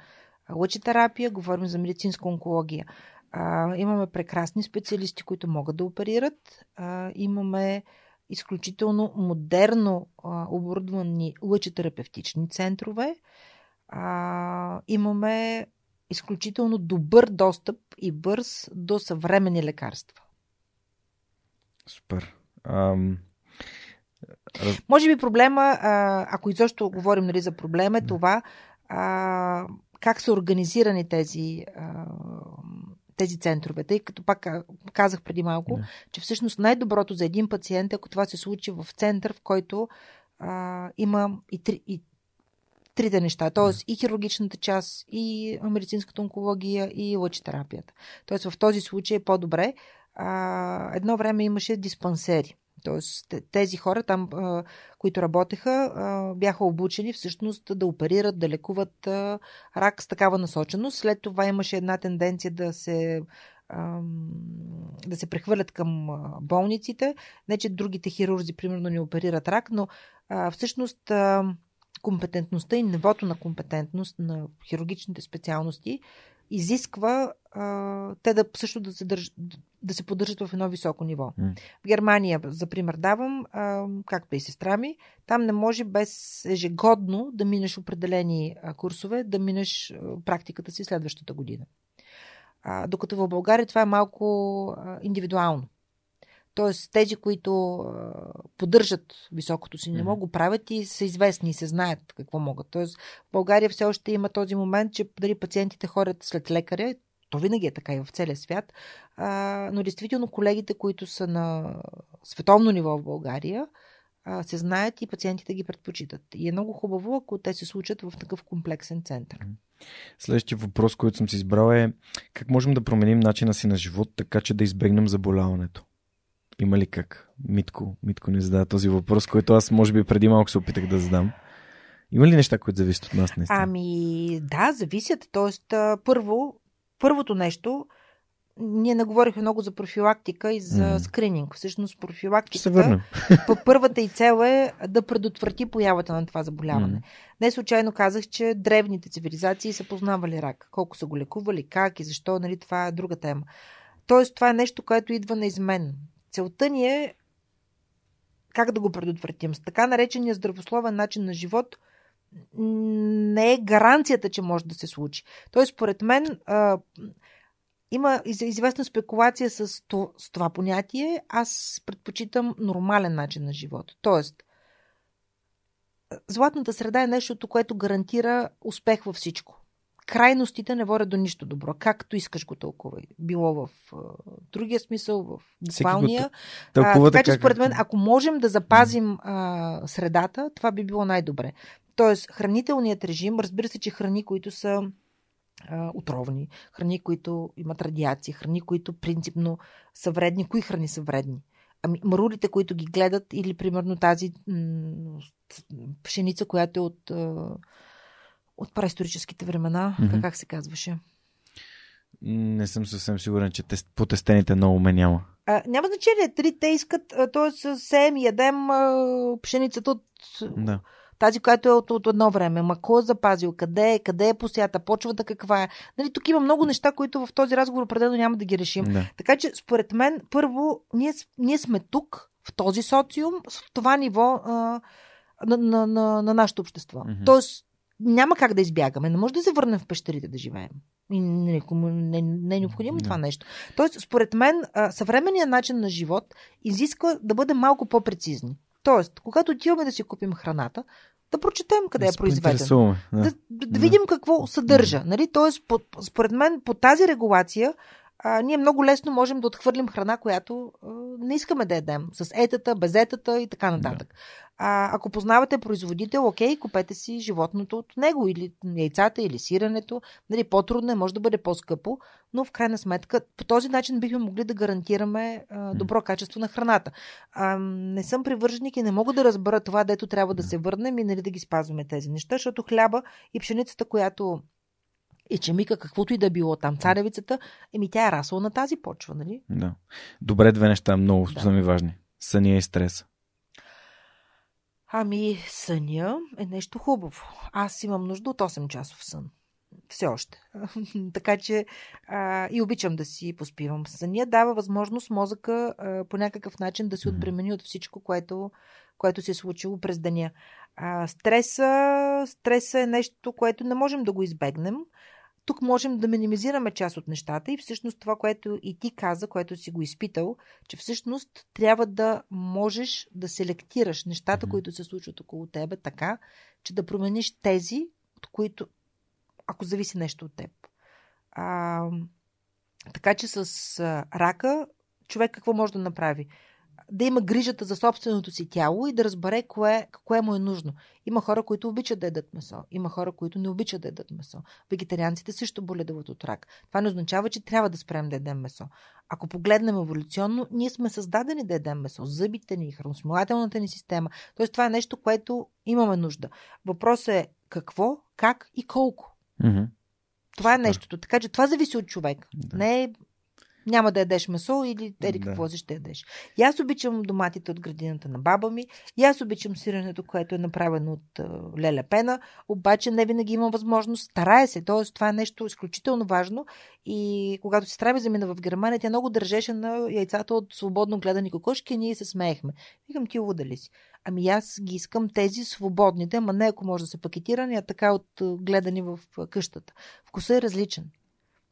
лъчетерапия, говорим за медицинска онкология. А, имаме прекрасни специалисти, които могат да оперират. А, имаме изключително модерно а, оборудвани лъчетерапевтични центрове. А, имаме изключително добър достъп и бърз до съвремени лекарства. Супер. Ам, може би проблема, ако изобщо говорим нали, за проблема, е това а, как са организирани тези, а, тези центрове. Тъй като пак казах преди малко, че всъщност най-доброто за един пациент е ако това се случи в център, в който а, има и, три, и трите неща. Тоест и хирургичната част, и медицинската онкология, и лъчетерапията. Тоест в този случай е по-добре. А, едно време имаше диспансери. Тоест, тези хора там, които работеха, бяха обучени всъщност да оперират, да лекуват рак с такава насоченост. След това имаше една тенденция да се да се прехвърлят към болниците. Не, че другите хирурзи, примерно, не оперират рак, но всъщност компетентността и нивото на компетентност на хирургичните специалности изисква а, те да също да се, държ, да се поддържат в едно високо ниво. Mm. В Германия, за пример давам, а, както и сестра ми, там не може без ежегодно да минеш определени а, курсове, да минеш а, практиката си следващата година. А, докато в България това е малко а, индивидуално. Тоест, тези, които поддържат високото си ниво, mm-hmm. го правят и са известни и се знаят какво могат. Тоест, в България все още има този момент, че дали пациентите ходят след лекаря, то винаги е така и в целия свят, а, но действително колегите, които са на световно ниво в България, а, се знаят и пациентите ги предпочитат. И е много хубаво, ако те се случат в такъв комплексен център. Следващия въпрос, който съм си избрал е как можем да променим начина си на живот, така че да избегнем заболяването? Има ли как? Митко, Митко не задава този въпрос, който аз може би преди малко се опитах да задам. Има ли неща, които зависят от нас? Наистина? Ами, да, зависят. Тоест, първо, първото нещо, ние наговорихме много за профилактика и за mm. скрининг. Всъщност профилактиката, първата и цел е да предотврати появата на това заболяване. Mm. Не случайно казах, че древните цивилизации са познавали рак. Колко са го лекували, как и защо, нали, това е друга тема. Тоест, това е нещо, което идва неизменно. Целта ни е как да го предотвратим. С така наречения здравословен начин на живот не е гаранцията, че може да се случи. Тоест, според мен, а, има известна спекулация с, то, с това понятие. Аз предпочитам нормален начин на живот. Тоест, златната среда е нещото, което гарантира успех във всичко крайностите не водят до нищо добро. Както искаш го толкова. Било в другия смисъл, в буквалния. А, така че, според мен, ако можем да запазим а, средата, това би било най-добре. Тоест, хранителният режим, разбира се, че храни, които са а, отровни, храни, които имат радиация, храни, които принципно са вредни. Кои храни са вредни? Ами, марулите, които ги гледат, или примерно тази м- пшеница, която е от. А, от преисторическите времена. Mm-hmm. Как се казваше? Не съм съвсем сигурен, че потестените много ме няма. А, няма значение. Три те искат, т.е. сеем и ядем а, пшеницата от да. тази, която е от, от едно време. Ма кой е запазил? Къде е? Къде е посята? Почвата каква е? Нали, тук има много неща, които в този разговор определено няма да ги решим. Да. Така че, според мен, първо, ние, ние сме тук, в този социум, в това ниво а, на, на, на, на нашето общество. Mm-hmm. Тоест, няма как да избягаме. Не може да се върнем в пещерите да живеем. И не, не, не е необходимо да. това нещо. Тоест, според мен, съвременният начин на живот изисква да бъдем малко по-прецизни. Тоест, когато отиваме да си купим храната, да прочетем къде да е произведен. Да. Да, да, да видим какво съдържа. Нали? Тоест, по, според мен, по тази регулация а, ние много лесно можем да отхвърлим храна, която а, не искаме да ядем. С етата, без етата и така нататък. Да. А, ако познавате производител, окей, купете си животното от него, или яйцата, или сирането. Нали, по-трудно е, може да бъде по-скъпо, но в крайна сметка по този начин бихме могли да гарантираме а, добро качество на храната. А, не съм привърженик и не мога да разбера това, дето трябва да се върнем и нали, да ги спазваме тези неща, защото хляба и пшеницата, която и че Мика, каквото и да било там, царевицата, еми тя е расла на тази почва, нали? Да. Добре, две неща много да. са ми важни. Съня и стрес. Ами, съня е нещо хубаво. Аз имам нужда от 8 часов сън. Все още. [laughs] така че а, и обичам да си поспивам. Съня дава възможност мозъка а, по някакъв начин да се отбремени от всичко, което, което се е случило през деня. А, стреса, стреса е нещо, което не можем да го избегнем. Тук можем да минимизираме част от нещата и всъщност това, което и ти каза, което си го изпитал, че всъщност трябва да можеш да селектираш нещата, mm-hmm. които се случват около тебе така, че да промениш тези, от които, ако зависи нещо от теб. А, така че с рака човек какво може да направи? Да има грижата за собственото си тяло и да разбере кое, кое му е нужно. Има хора, които обичат да ядат месо. Има хора, които не обичат да ядат месо. Вегетарианците също боледуват от рак. Това не означава, че трябва да спрем да ядем месо. Ако погледнем еволюционно, ние сме създадени да ядем месо. Зъбите ни, храносмилателната ни система. Тоест, това е нещо, което имаме нужда. Въпросът е какво, как и колко. Mm-hmm. Това е нещото. Така че това зависи от човек. Да. Не е Няма да ядеш месо или еди Да. какво си ще ядеш. И аз обичам доматите от градината на баба ми. И аз обичам сиренето, което е направено от а, леля пена. Обаче не винаги имам възможност. Старая се. Тоест, това е нещо изключително важно. И когато се страви замина в Германия, тя много държеше на яйцата от свободно гледани кокошки и ние се смеехме. Викам, ти луда ли си? Ами аз ги искам тези свободните, ама не ако може да са пакетирани, а така от гледани в къщата. Вкусът е различен.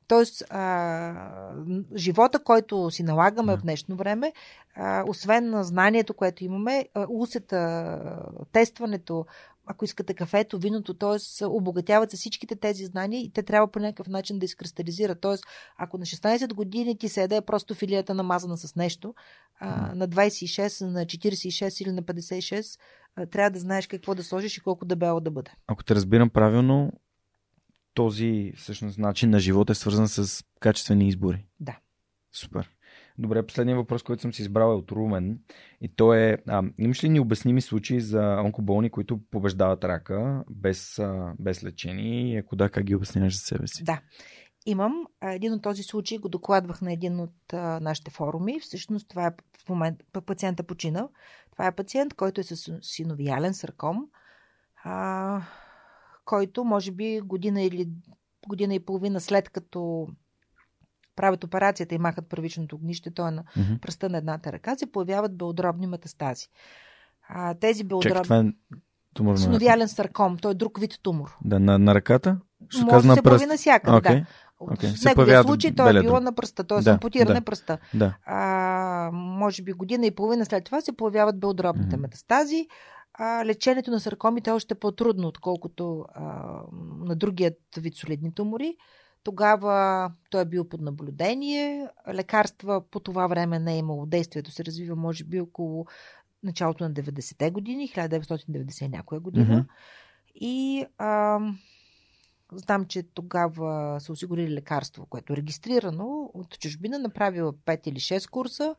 Тоест, а, живота, който си налагаме Да. в днешно време, а, освен на знанието, което имаме, а, усета, тестването, ако искате кафето, виното, т.е. обогатяват се всичките тези знания и те трябва по някакъв начин да изкристализират. Т.е. ако на 16 години ти се яде просто филията намазана с нещо, а, на 26, на 46 или на 56, а, трябва да знаеш какво да сложиш и колко дебело да бъде. Ако те разбирам правилно, този всъщност начин на живота е свързан с качествени избори. Да. Супер. Добре, последният въпрос, който съм си избрал е от Румен. И то е, а, имаш ли необясними случаи за онкоболни, които побеждават рака без, а, без лечение? И ако да, как ги обясняваш за себе си? Да. Имам. Един от този случай го докладвах на един от а, нашите форуми. Всъщност това е в момент пациента почина. Това е пациент, който е с синовиален сарком, а, който може би година или година и половина след като правят операцията и махат първичното огнище, то е на Мгм. пръста на едната ръка, се появяват белодробни метастази. А, тези белодробни... това е тумор сарком, той е друг вид тумор. Да, на, на ръката? Ще Може каза да на се пръст. появи навсякъде, Окей. да. В неговия случай той е било на пръста, т.е. Да, ампутиране да. пръста. Да. А, може би година и половина след това се появяват белодробните Мгм. метастази. А, лечението на саркомите е още по-трудно, отколкото а, на другият вид солидни тумори. Тогава той е бил под наблюдение. Лекарства по това време не е имало. Действието се развива, може би, около началото на 90-те години, 1990 някоя година. Мгм. И а, знам, че тогава са осигурили лекарство, което е регистрирано от чужбина, направила 5 или 6 курса,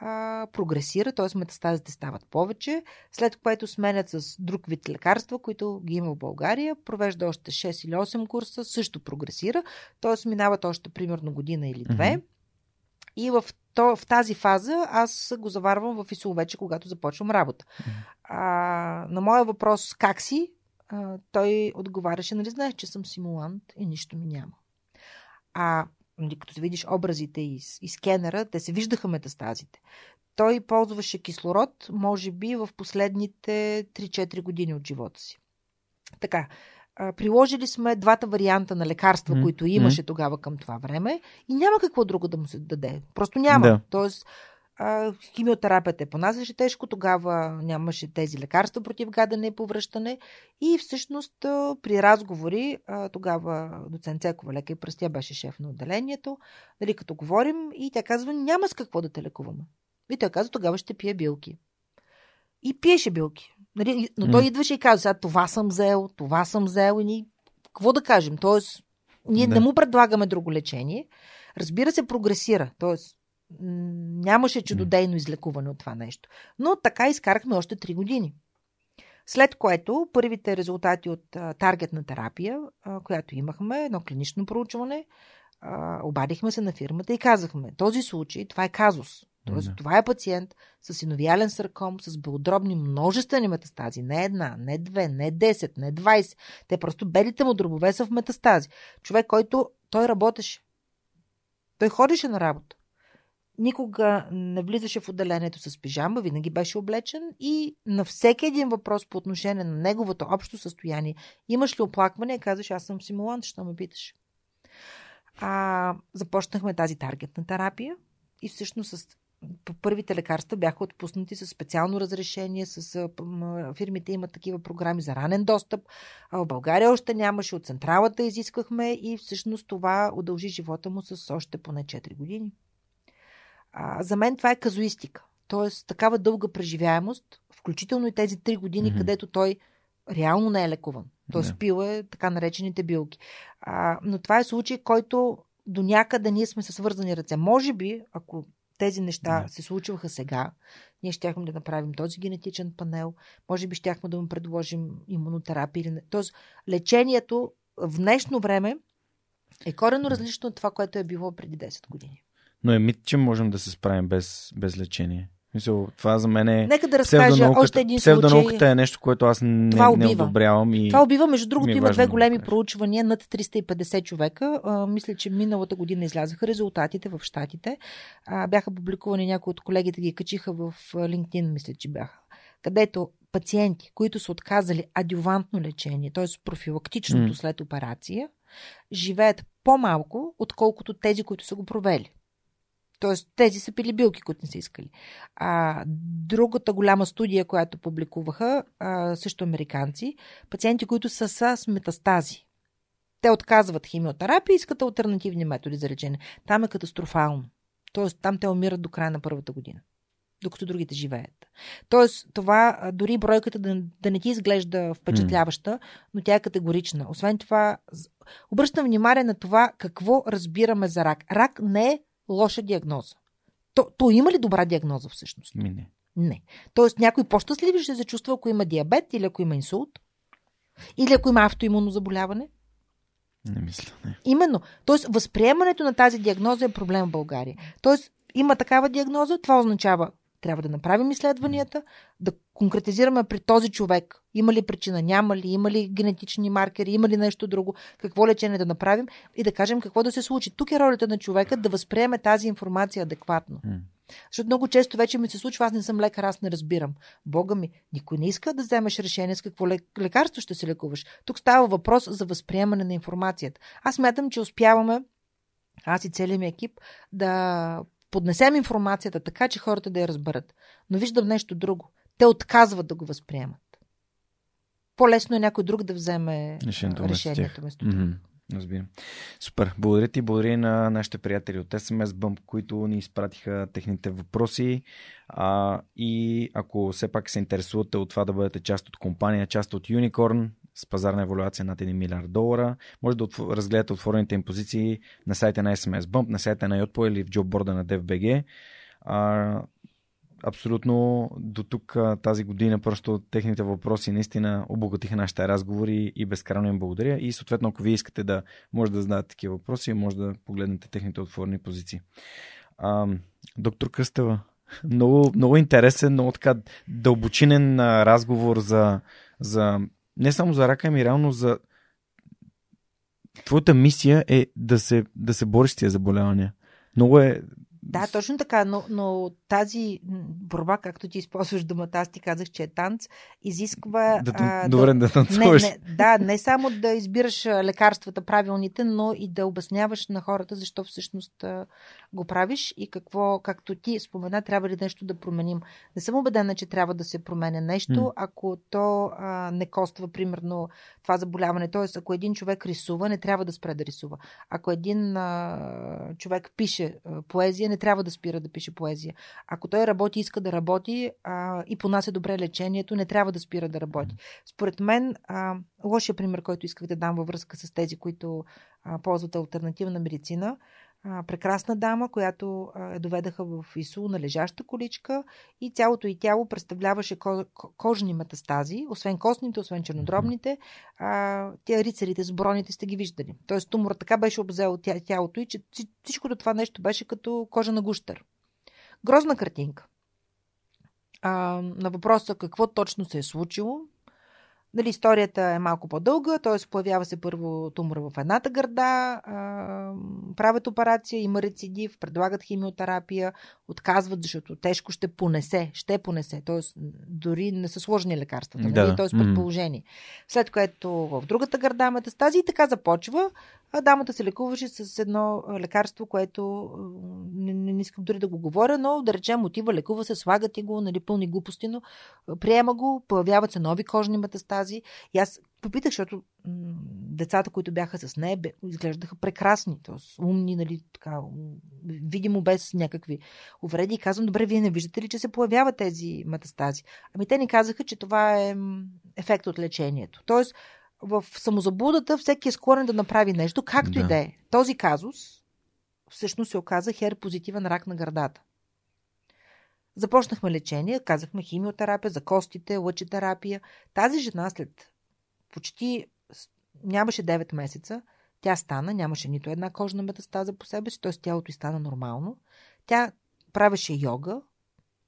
а, прогресира, т.е. метастазите стават повече, след което сменят с друг вид лекарства, които ги има в България, провежда още 6 или 8 курса, също прогресира, т.е. минават още примерно година или две. Мгм. И в, то, в тази фаза аз го заварвам в ИСУ вече, когато започвам работа. А, на моя въпрос как си, а, той отговаряше, нали знаеш, че съм симулант и нищо ми няма. А като видиш образите и, и скенера, те се виждаха метастазите. Той ползваше кислород, може би, в последните 3-4 години от живота си. Така, приложили сме двата варианта на лекарства, М, които имаше тогава към това време и няма какво друго да му се даде. Просто няма. Да. Тоест, а, химиотерапията е понасяше тежко, тогава нямаше тези лекарства против гадане и повръщане и всъщност а, при разговори, а, тогава доцент Цекова, лекар и пръстя беше шеф на отделението, нали, като говорим и тя казва, няма с какво да те лекуваме. И той казва, тогава ще пия билки. И пиеше билки. Нали, но той М. идваше и казва, сега това съм взел, това съм взел и ние, какво да кажем? Тоест, ние Да. не му предлагаме друго лечение. Разбира се, прогресира. Тоест, нямаше чудодейно излекуване от това нещо. Но така изкарахме още 3 години. След което първите резултати от а, таргетна терапия, а, която имахме, едно клинично проучване, а, обадихме се на фирмата и казахме, този случай, това е казус. Тоест, Да. това е пациент с синовиален сарком, с белодробни множествени метастази. Не една, не две, не 10, не 20. Те просто белите му дробове са в метастази. Човек, който той работеше. Той ходеше на работа. Никога не влизаше в отделението с пижама, винаги беше облечен и на всеки един въпрос по отношение на неговото общо състояние, имаш ли оплакване, казваш, аз съм симулант, що ме питаш. А, започнахме тази таргетна терапия и всъщност с първите лекарства бяха отпуснати с специално разрешение, с фирмите имат такива програми за ранен достъп. А в България още нямаше, от централата изисквахме и всъщност това удължи живота му с още поне 4 години. А, за мен това е казуистика. Тоест, такава дълга преживяемост, включително и тези 3 години, Мгм. където той реално не е лекуван. Тоест, Да. пил е така наречените билки. А, но това е случай, който до някъде ние сме се свързани ръце. Може би, ако тези неща Да. се случваха сега, ние щяхме да направим този генетичен панел, може би щяхме да му предложим имунотерапия. Или. Тоест, лечението в днешно време е корено различно от това, което е било преди 10 години. Но е мит, че можем да се справим без, без лечение. Мисъл, това за мен е. Нека да разкажа още един случай. Псевдонауката е нещо, което аз не, това убива. не одобрявам. И... Това убива. Между другото, е има две големи да проучвания, над 350 човека. А, мисля, че миналата година излязаха резултатите в Штатите. А, бяха публикувани някои от колегите, ги качиха в LinkedIn, мисля, че бяха. Където пациенти, които са отказали адювантно лечение, т.е. профилактичното mm. след операция, живеят по-малко, отколкото тези, които са го провели. Тоест, тези са пили билки, които не са искали. А, другата голяма студия, която публикуваха, а, също американци, пациенти, които са с метастази. Те отказват химиотерапия и искат альтернативни методи за лечение. Там е катастрофално. Тоест, там те умират до края на първата година докато другите живеят. Тоест, това дори бройката да, да не ти изглежда впечатляваща, но тя е категорична. Освен това, обръщам внимание на това какво разбираме за рак. Рак не е лоша диагноза. То, то има ли добра диагноза всъщност? Не. Не. Тоест някой по-щастлив ще се чувства, ако има диабет или ако има инсулт? Или ако има автоимунно заболяване? Не мисля, не. Именно. Тоест, възприемането на тази диагноза е проблем в България. Тоест, има такава диагноза, това означава трябва да направим изследванията, да конкретизираме при този човек има ли причина, няма ли, има ли генетични маркери, има ли нещо друго, какво лечение да направим и да кажем какво да се случи. Тук е ролята на човека да възприеме тази информация адекватно. Защото много често вече ми се случва, аз не съм лекар, аз не разбирам. Бога ми, никой не иска да вземеш решение с какво лекарство ще се лекуваш. Тук става въпрос за възприемане на информацията. Аз мятам, че успяваме, аз и целият ми екип, да поднесем информацията така, че хората да я разберат. Но виждам нещо друго. Те отказват да го възприемат. По-лесно е някой друг да вземе решението, решението вместо mm-hmm. Разбирам. Супер. Благодаря ти. Благодаря на нашите приятели от SMS Bump, които ни изпратиха техните въпроси. А, и ако все пак се интересувате от това да бъдете част от компания, част от Unicorn, с пазарна еволюция над 1 милиард долара. Може да разгледате отворените им позиции на сайта на SMS Bump, на сайта на Yotpo или в джобборда на DFBG. А, абсолютно до тук тази година просто техните въпроси наистина обогатиха нашите разговори и безкрайно им благодаря. И съответно, ако вие искате да може да знаете такива въпроси, може да погледнете техните отворени позиции. А, доктор Кръстева, много, много интересен, много така дълбочинен разговор за, за не само за рака, ами реално за твоята мисия е да се, да се бориш с тия заболявания. Много е да, точно така, но, но тази борба, както ти използваш думата, аз ти казах, че е танц, изисква... Да, а, добре да, да танцуваш. Не, не, да, не само да избираш лекарствата правилните, но и да обясняваш на хората защо всъщност а, го правиш и какво, както ти спомена, трябва ли нещо да променим. Не съм убедена, че трябва да се променя нещо, mm. ако то а, не коства, примерно, това заболяване. Тоест, ако един човек рисува, не трябва да спре да рисува. Ако един а, човек пише а, поезия, не трябва да спира да пише поезия. Ако той работи, иска да работи а, и понася добре лечението, не трябва да спира да работи. Според мен, а, лошия пример, който исках да дам във връзка с тези, които а, ползват альтернативна медицина, а, прекрасна дама, която а, доведаха в ИСУ на лежаща количка и цялото и тяло представляваше ко- кожни метастази, освен костните, освен чернодробните. А, тя рицарите с броните сте ги виждали. Тоест тумора така беше обзел тя, тялото и че всичкото това нещо беше като кожа на гущер. Грозна картинка. А, на въпроса какво точно се е случило, Нали, историята е малко по-дълга, т.е. появява се първо тумор в едната гърда, правят операция, има рецидив, предлагат химиотерапия, отказват, защото тежко ще понесе, ще понесе, т.е. дори не са сложни лекарствата, нали? т.е. предположение. След което в другата гърда метастази и така започва. А дамата се лекуваше с едно лекарство, което не, не, не искам дори да го говоря, но да речем отива, лекува се, слагат и го, нали, пълни глупости, но приема го, появяват се нови кожни метастази. И аз попитах, защото децата, които бяха с нея, изглеждаха прекрасни, т.е. умни, нали, така, видимо без някакви увреди. И казвам, добре, вие не виждате ли, че се появяват тези метастази? Ами те ни казаха, че това е ефект от лечението. Тоест, в самозаблудата всеки е склонен да направи нещо, както да. и да е. Този казус всъщност се оказа хер позитивен рак на гърдата. Започнахме лечение, казахме химиотерапия за костите, лъчетерапия. Тази жена след почти нямаше 9 месеца, тя стана, нямаше нито една кожна метастаза по себе си, т.е. тялото й стана нормално. Тя правеше йога,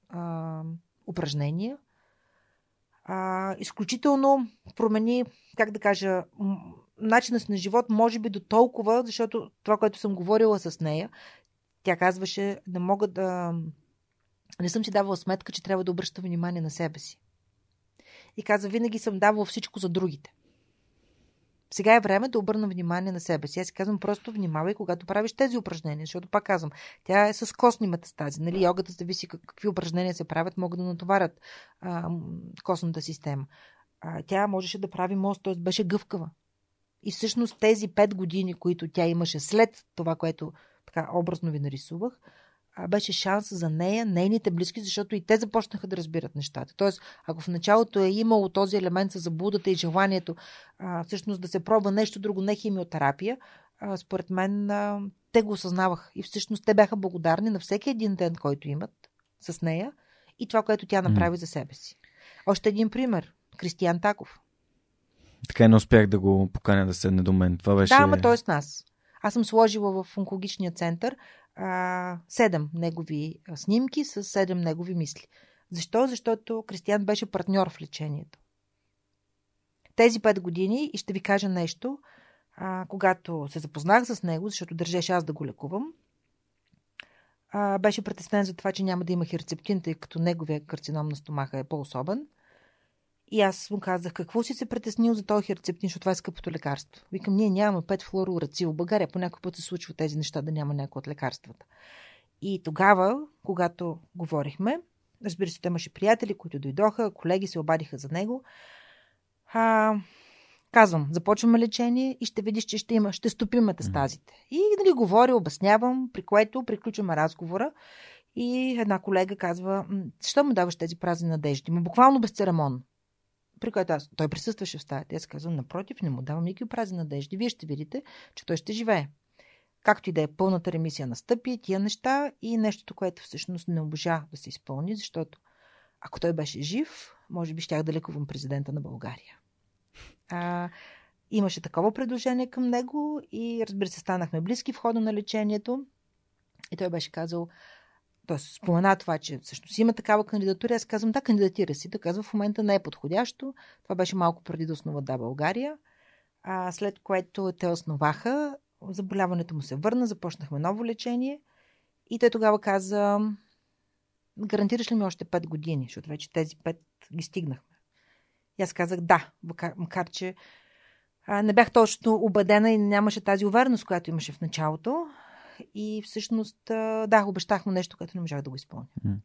а, упражнения. А, изключително промени, как да кажа, начинът си на живот, може би до толкова, защото това, което съм говорила с нея, тя казваше, не мога да. Не съм си давала сметка, че трябва да обръща внимание на себе си. И каза, винаги съм давала всичко за другите. Сега е време да обърна внимание на себе си. Аз си казвам, просто внимавай, когато правиш тези упражнения, защото пак казвам, тя е с костни метастази. Нали? Йогата зависи какви упражнения се правят, могат да натоварят а, костната система. А, тя можеше да прави мост, т.е. беше гъвкава. И всъщност тези пет години, които тя имаше след това, което така образно ви нарисувах, беше шанс за нея, нейните близки, защото и те започнаха да разбират нещата. Тоест, ако в началото е имало този елемент за заблудата и желанието а, всъщност да се пробва нещо друго, не химиотерапия, а, според мен а, те го осъзнаваха. И всъщност те бяха благодарни на всеки един ден, който имат с нея и това, което тя направи mm. за себе си. Още един пример. Кристиян Таков. Така и не успях да го поканя да седне до мен. Това беше... Да, ама той е с нас. Аз съм сложила в онкологичния център седем негови снимки с седем негови мисли. Защо? Защото Кристиян беше партньор в лечението. Тези пет години, и ще ви кажа нещо, а, когато се запознах с него, защото държеше аз да го лекувам, а, беше притеснен за това, че няма да има херцептин, тъй като неговия карцином на стомаха е по-особен. И аз му казах, какво си се притеснил за този херцептин, защото това е скъпото лекарство. Викам, ние нямаме 5 флуорурацил. В България по някой път се случва тези неща да няма някои от лекарствата. И тогава, когато говорихме, разбира се, имаше приятели, които дойдоха, колеги се обадиха за него. А, казвам, започваме лечение и ще видиш, че ще има, ще стопим метастазите. И нали, говоря, обяснявам, при което приключваме разговора. И една колега казва, защо му даваш тези празни надежди? Ма буквално безцеремонно при което аз, той присъстваше в стаята. Аз казвам, напротив, не му давам никакви празни надежди. Вие ще видите, че той ще живее. Както и да е пълната ремисия настъпи, тия неща и нещото, което всъщност не обожа да се изпълни, защото ако той беше жив, може би щях да лекувам президента на България. А, имаше такова предложение към него и разбира се, станахме близки в хода на лечението. И той беше казал, Тоест, спомена това, че всъщност има такава кандидатура. Аз казвам, да, кандидатира си. Да казва, в момента не е подходящо. Това беше малко преди да основа Да България. А, след което те основаха, заболяването му се върна, започнахме ново лечение. И той тогава каза, гарантираш ли ми още 5 години, защото вече тези 5 ги стигнахме. И аз казах да, макар, макар че а, не бях точно убедена и нямаше тази увереност, която имаше в началото и всъщност, да, обещах му нещо, което не можах да го изпълня. Mm.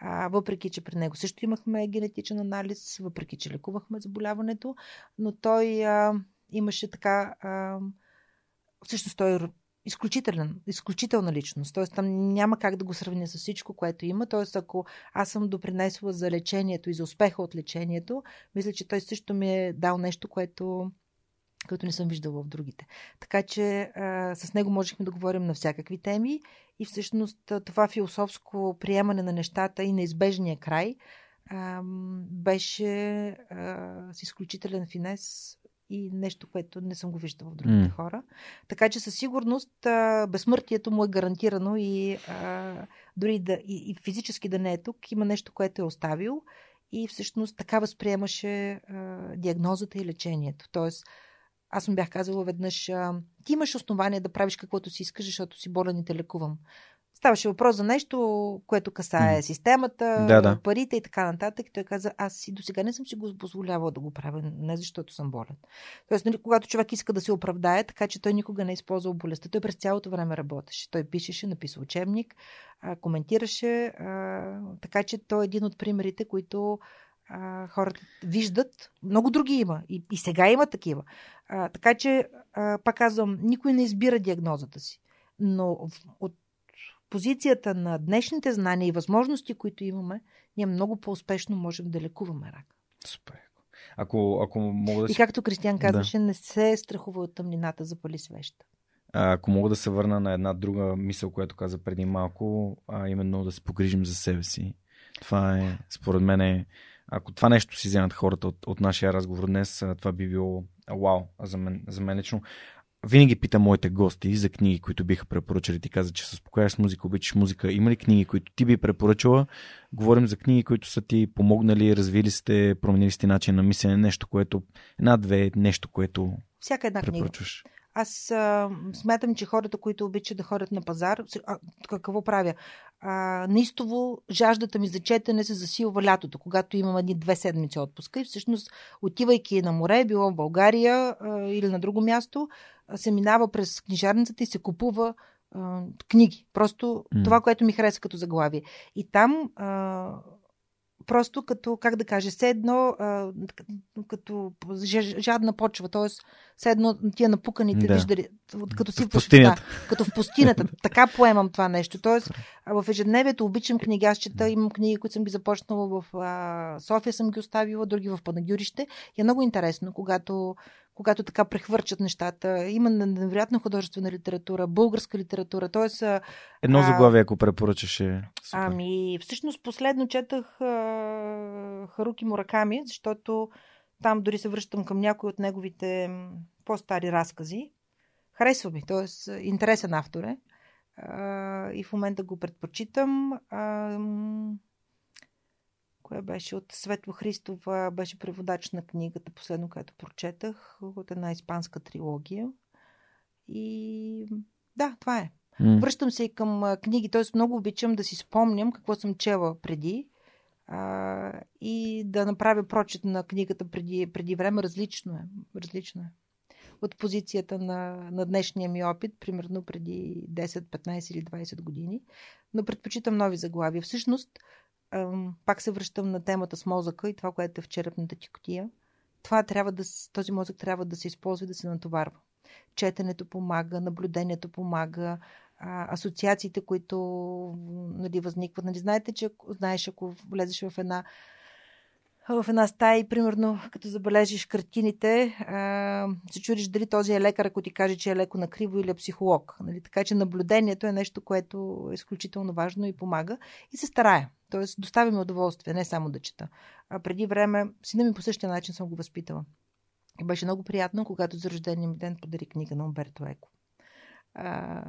А, въпреки, че при него също имахме генетичен анализ, въпреки, че лекувахме заболяването, но той а, имаше така. А, всъщност той е изключителен, изключителна личност. Тоест там няма как да го сравня с всичко, което има. Тоест ако аз съм допринесла за лечението и за успеха от лечението, мисля, че той също ми е дал нещо, което който не съм виждала в другите. Така че а, с него можехме да говорим на всякакви теми и всъщност това философско приемане на нещата и неизбежния край а, беше а, с изключителен финес и нещо, което не съм го виждала в другите mm. хора. Така че със сигурност а, безсмъртието му е гарантирано и а, дори да, и, и физически да не е тук, има нещо, което е оставил и всъщност така възприемаше а, диагнозата и лечението. Тоест, аз му бях казала веднъж, ти имаш основание да правиш каквото си искаш, защото си болен и те лекувам. Ставаше въпрос за нещо, което касае системата, да, да. парите и така нататък. Той каза, аз и до сега не съм си го позволявала да го правя, не защото съм болен. Тоест, нали, когато човек иска да се оправдае, така че той никога не е използвал болестта. Той през цялото време работеше. Той пишеше, написа учебник, коментираше, така че той е един от примерите, които а, хората виждат. Много други има. И, и сега има такива. А, така че, а, пак казвам, никой не избира диагнозата си. Но в, от позицията на днешните знания и възможности, които имаме, ние много по-успешно можем да лекуваме рак. Супер. Ако, ако мога да си... И както Кристиан казваше, да. не се страхува от тъмнината, запали свеща. А, ако мога да се върна на една друга мисъл, която каза преди малко, а именно да се погрижим за себе си. Това е, според мен, е ако това нещо си вземат хората от, от нашия разговор днес, това би било вау за мен, за мен лично. винаги питам моите гости за книги, които биха препоръчали. Ти каза, че се успокояш с музика, обичаш музика. Има ли книги, които ти би препоръчала? Говорим за книги, които са ти помогнали, развили сте, променили сте начин на мислене, нещо, което една-две, нещо, което Всяка една книга. Аз а, смятам, че хората, които обичат да ходят на пазар, а, какво правя? А, наистово жаждата ми за четене се засилва лятото, когато имам едни две седмици отпуска и всъщност отивайки на море, било в България а, или на друго място, а, се минава през книжарницата и се купува а, книги. Просто М. това, което ми хареса като заглавие. И там а, просто като, как да кажа, все едно а, като жадна почва, т.е. все едно тия напуканите Да. виждали, като си В пустинята. Да, като в пустинята. [laughs] така поемам това нещо. А, в ежедневието обичам книги. Аз чета, имам книги, които съм ги започнала в а, София, съм ги оставила, други в Панагюрище. И е много интересно, когато, когато така прехвърчат нещата. Има невероятна художествена литература, българска литература. Тоест, Едно заглавие, ако препоръчаш е супер. Ами, всъщност последно четах а, Харуки Мураками, защото там дори се връщам към някои от неговите по-стари разкази. Харесва ми, т.е. интересен автор е. А, и в момента го предпочитам. А, коя беше от Светло Христова, беше преводач на книгата, последно, която прочетах, от една испанска трилогия. И да, това е. М. Връщам се и към книги, т.е. много обичам да си спомням какво съм чела преди а, и да направя прочет на книгата преди, преди време. Различно е. Различно е. От позицията на, на днешния ми опит, примерно преди 10, 15 или 20 години, но предпочитам нови заглавия. Всъщност, пак се връщам на темата с мозъка и това, което е в черепната ти. Това трябва да, този мозък трябва да се използва и да се натоварва. Четенето помага, наблюдението помага, а, асоциациите, които нали, възникват. Нали, знаете, че знаеш, ако влезеш в една в една стая и, примерно, като забележиш картините, а, се чудиш дали този е лекар, ако ти каже, че е леко накриво или е психолог. Нали? Така че наблюдението е нещо, което е изключително важно и помага. И се старая. Тоест, доставя ми удоволствие, не само да чета. А преди време, сина ми по същия начин съм го възпитала. И беше много приятно, когато за рождения ден подари книга на Умберто Еко. А,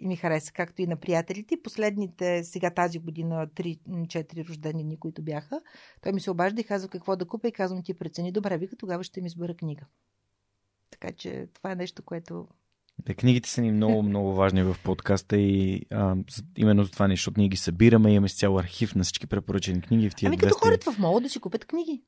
и ми хареса, както и на приятелите. Последните, сега тази година, 3-4 рождени които бяха, той ми се обажда и казва какво да купя и казвам ти прецени. Добре, вика, тогава ще ми избера книга. Така че това е нещо, което... Да, книгите са ни много, много важни в подкаста и а, именно за това нещо, защото ние ги събираме, имаме с цял архив на всички препоръчени книги в тия Ами като 200. ходят в мола да си купят книги.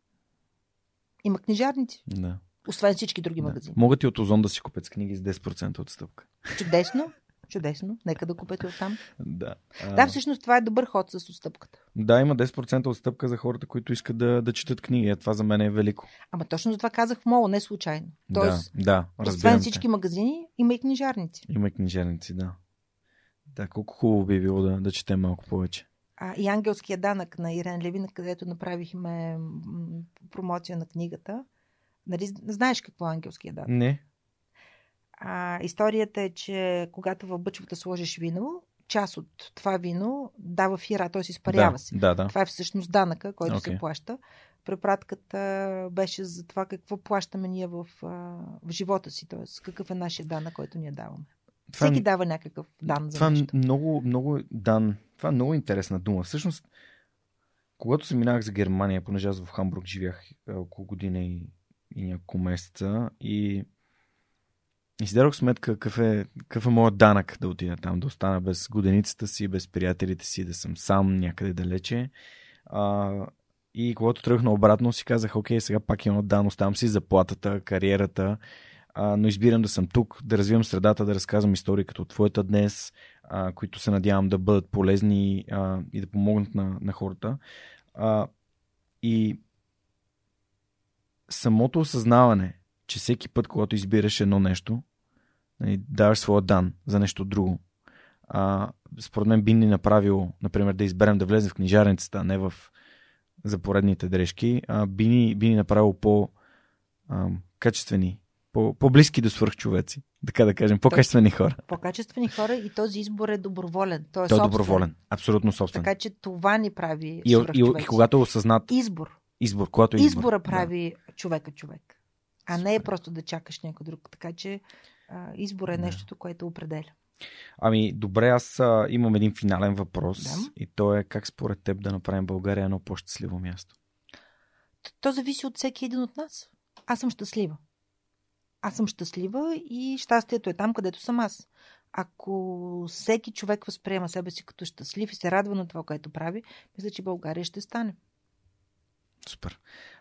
Има книжарници. Да. Освен всички други да. магазини. Могат и от Озон да си купят с книги с 10% отстъпка. Чудесно. Чудесно. Нека да купят и оттам. Да. А, Да, всъщност това е добър ход с отстъпката. да, има 10% отстъпка за хората, които искат да, да четат книги. А това за мен е велико. Ама точно за това казах в мола, не случайно. Тоест, да, да, освен всички те. магазини, има и книжарници. Има и книжарници, да. Да, колко хубаво би било да, да четем малко повече. А, и Ангелския данък на Ирен Левин, където направихме промоция на книгата. Нали, знаеш какво е Ангелския данък? Не. А, историята е, че когато в бъчвата сложиш вино, част от това вино дава фира, т.е. изпарява да, се. Да, да. Това е всъщност данъка, който okay. се плаща. Препратката беше за това какво плащаме ние в, в живота си, т.е. какъв е нашия данък, който ние даваме. Това е- Всеки дава някакъв дан за Това е нещо. много, много дан. Това е много интересна дума. Всъщност, когато се минах за Германия, понеже аз в Хамбург живях е, около година и, и няколко месеца и, и си дадох сметка какъв е, какъв е моят данък да отида там, да остана без годеницата си, без приятелите си, да съм сам някъде далече. А, и когато тръгна обратно, си казах, окей, сега пак имам дан, оставам си заплатата, кариерата, а, но избирам да съм тук, да развивам средата, да разказвам истории като твоята днес, а, които се надявам да бъдат полезни а, и да помогнат на, на хората. А, и самото осъзнаване, че всеки път, когато избираш едно нещо, нали, даваш своя дан за нещо друго. А, според мен би ни направил, например, да изберем да влезем в книжарницата, а не в за поредните дрежки, а, би, ни, би ни направил по а, качествени, по, по-близки до свърхчовеци, така да кажем, по-качествени хора. По-качествени хора и този избор е доброволен. Той е, Той е собствен. доброволен, абсолютно собствен. Така че това ни прави И, и, и, когато е осъзнат Избор. Избор, когато е избор. Избора да. прави човека човек. А не е Супер. просто да чакаш някой друг. Така че а, избор е Да. нещото, което определя. Ами, добре, аз а, имам един финален въпрос. Да. И то е как според теб да направим България едно по-щастливо място? Т- То зависи от всеки един от нас. Аз съм щастлива. Аз съм щастлива и щастието е там, където съм аз. Ако всеки човек възприема себе си като щастлив и се радва на това, което прави, мисля, че България ще стане. Супер.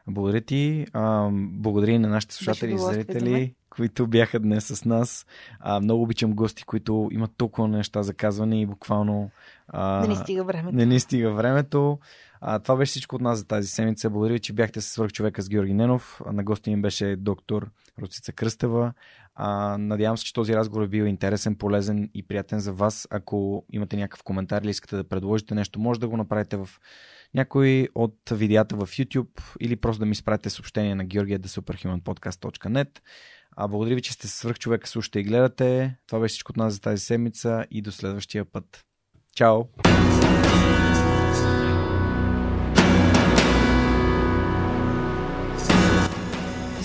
Благодаря ти. А, благодаря и на нашите слушатели и зрители, които бяха днес с нас. А, много обичам гости, които имат толкова неща за казване и буквално а, Не ни стига време. не ни стига времето. А, това беше всичко от нас за тази седмица. Благодаря, че бяхте с свърх човека с Георги Ненов. На гости им беше доктор Русица Кръстева. А, надявам се, че този разговор е бил интересен, полезен и приятен за вас. Ако имате някакъв коментар или искате да предложите нещо, може да го направите в някой от видеята в YouTube или просто да ми изпратите съобщение на Георгия да superhumanpodcast.net. А благодаря ви, че сте свърх човека, слушате и гледате. Това беше всичко от нас за тази седмица и до следващия път. Чао!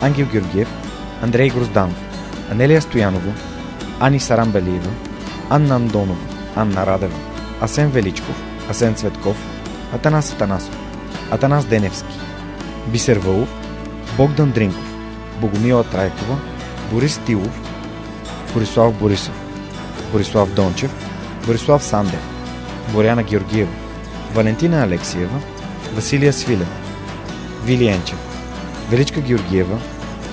Ангел Георгиев, Андрей Грозданов, Анелия Стоянова, Ани Сарамбелиева, Анна Андонова, Анна Радева, Асен Величков, Асен Цветков, Атанас Атанасов, Атанас Деневски, Бисер Вълов, Богдан Дринков, Богомила Трайкова, Борис Тилов, Борислав Борисов, Борислав Дончев, Борислав Сандев, Боряна Георгиева, Валентина Алексиева, Василия Свилева, Вили Енчев, Величка Георгиева,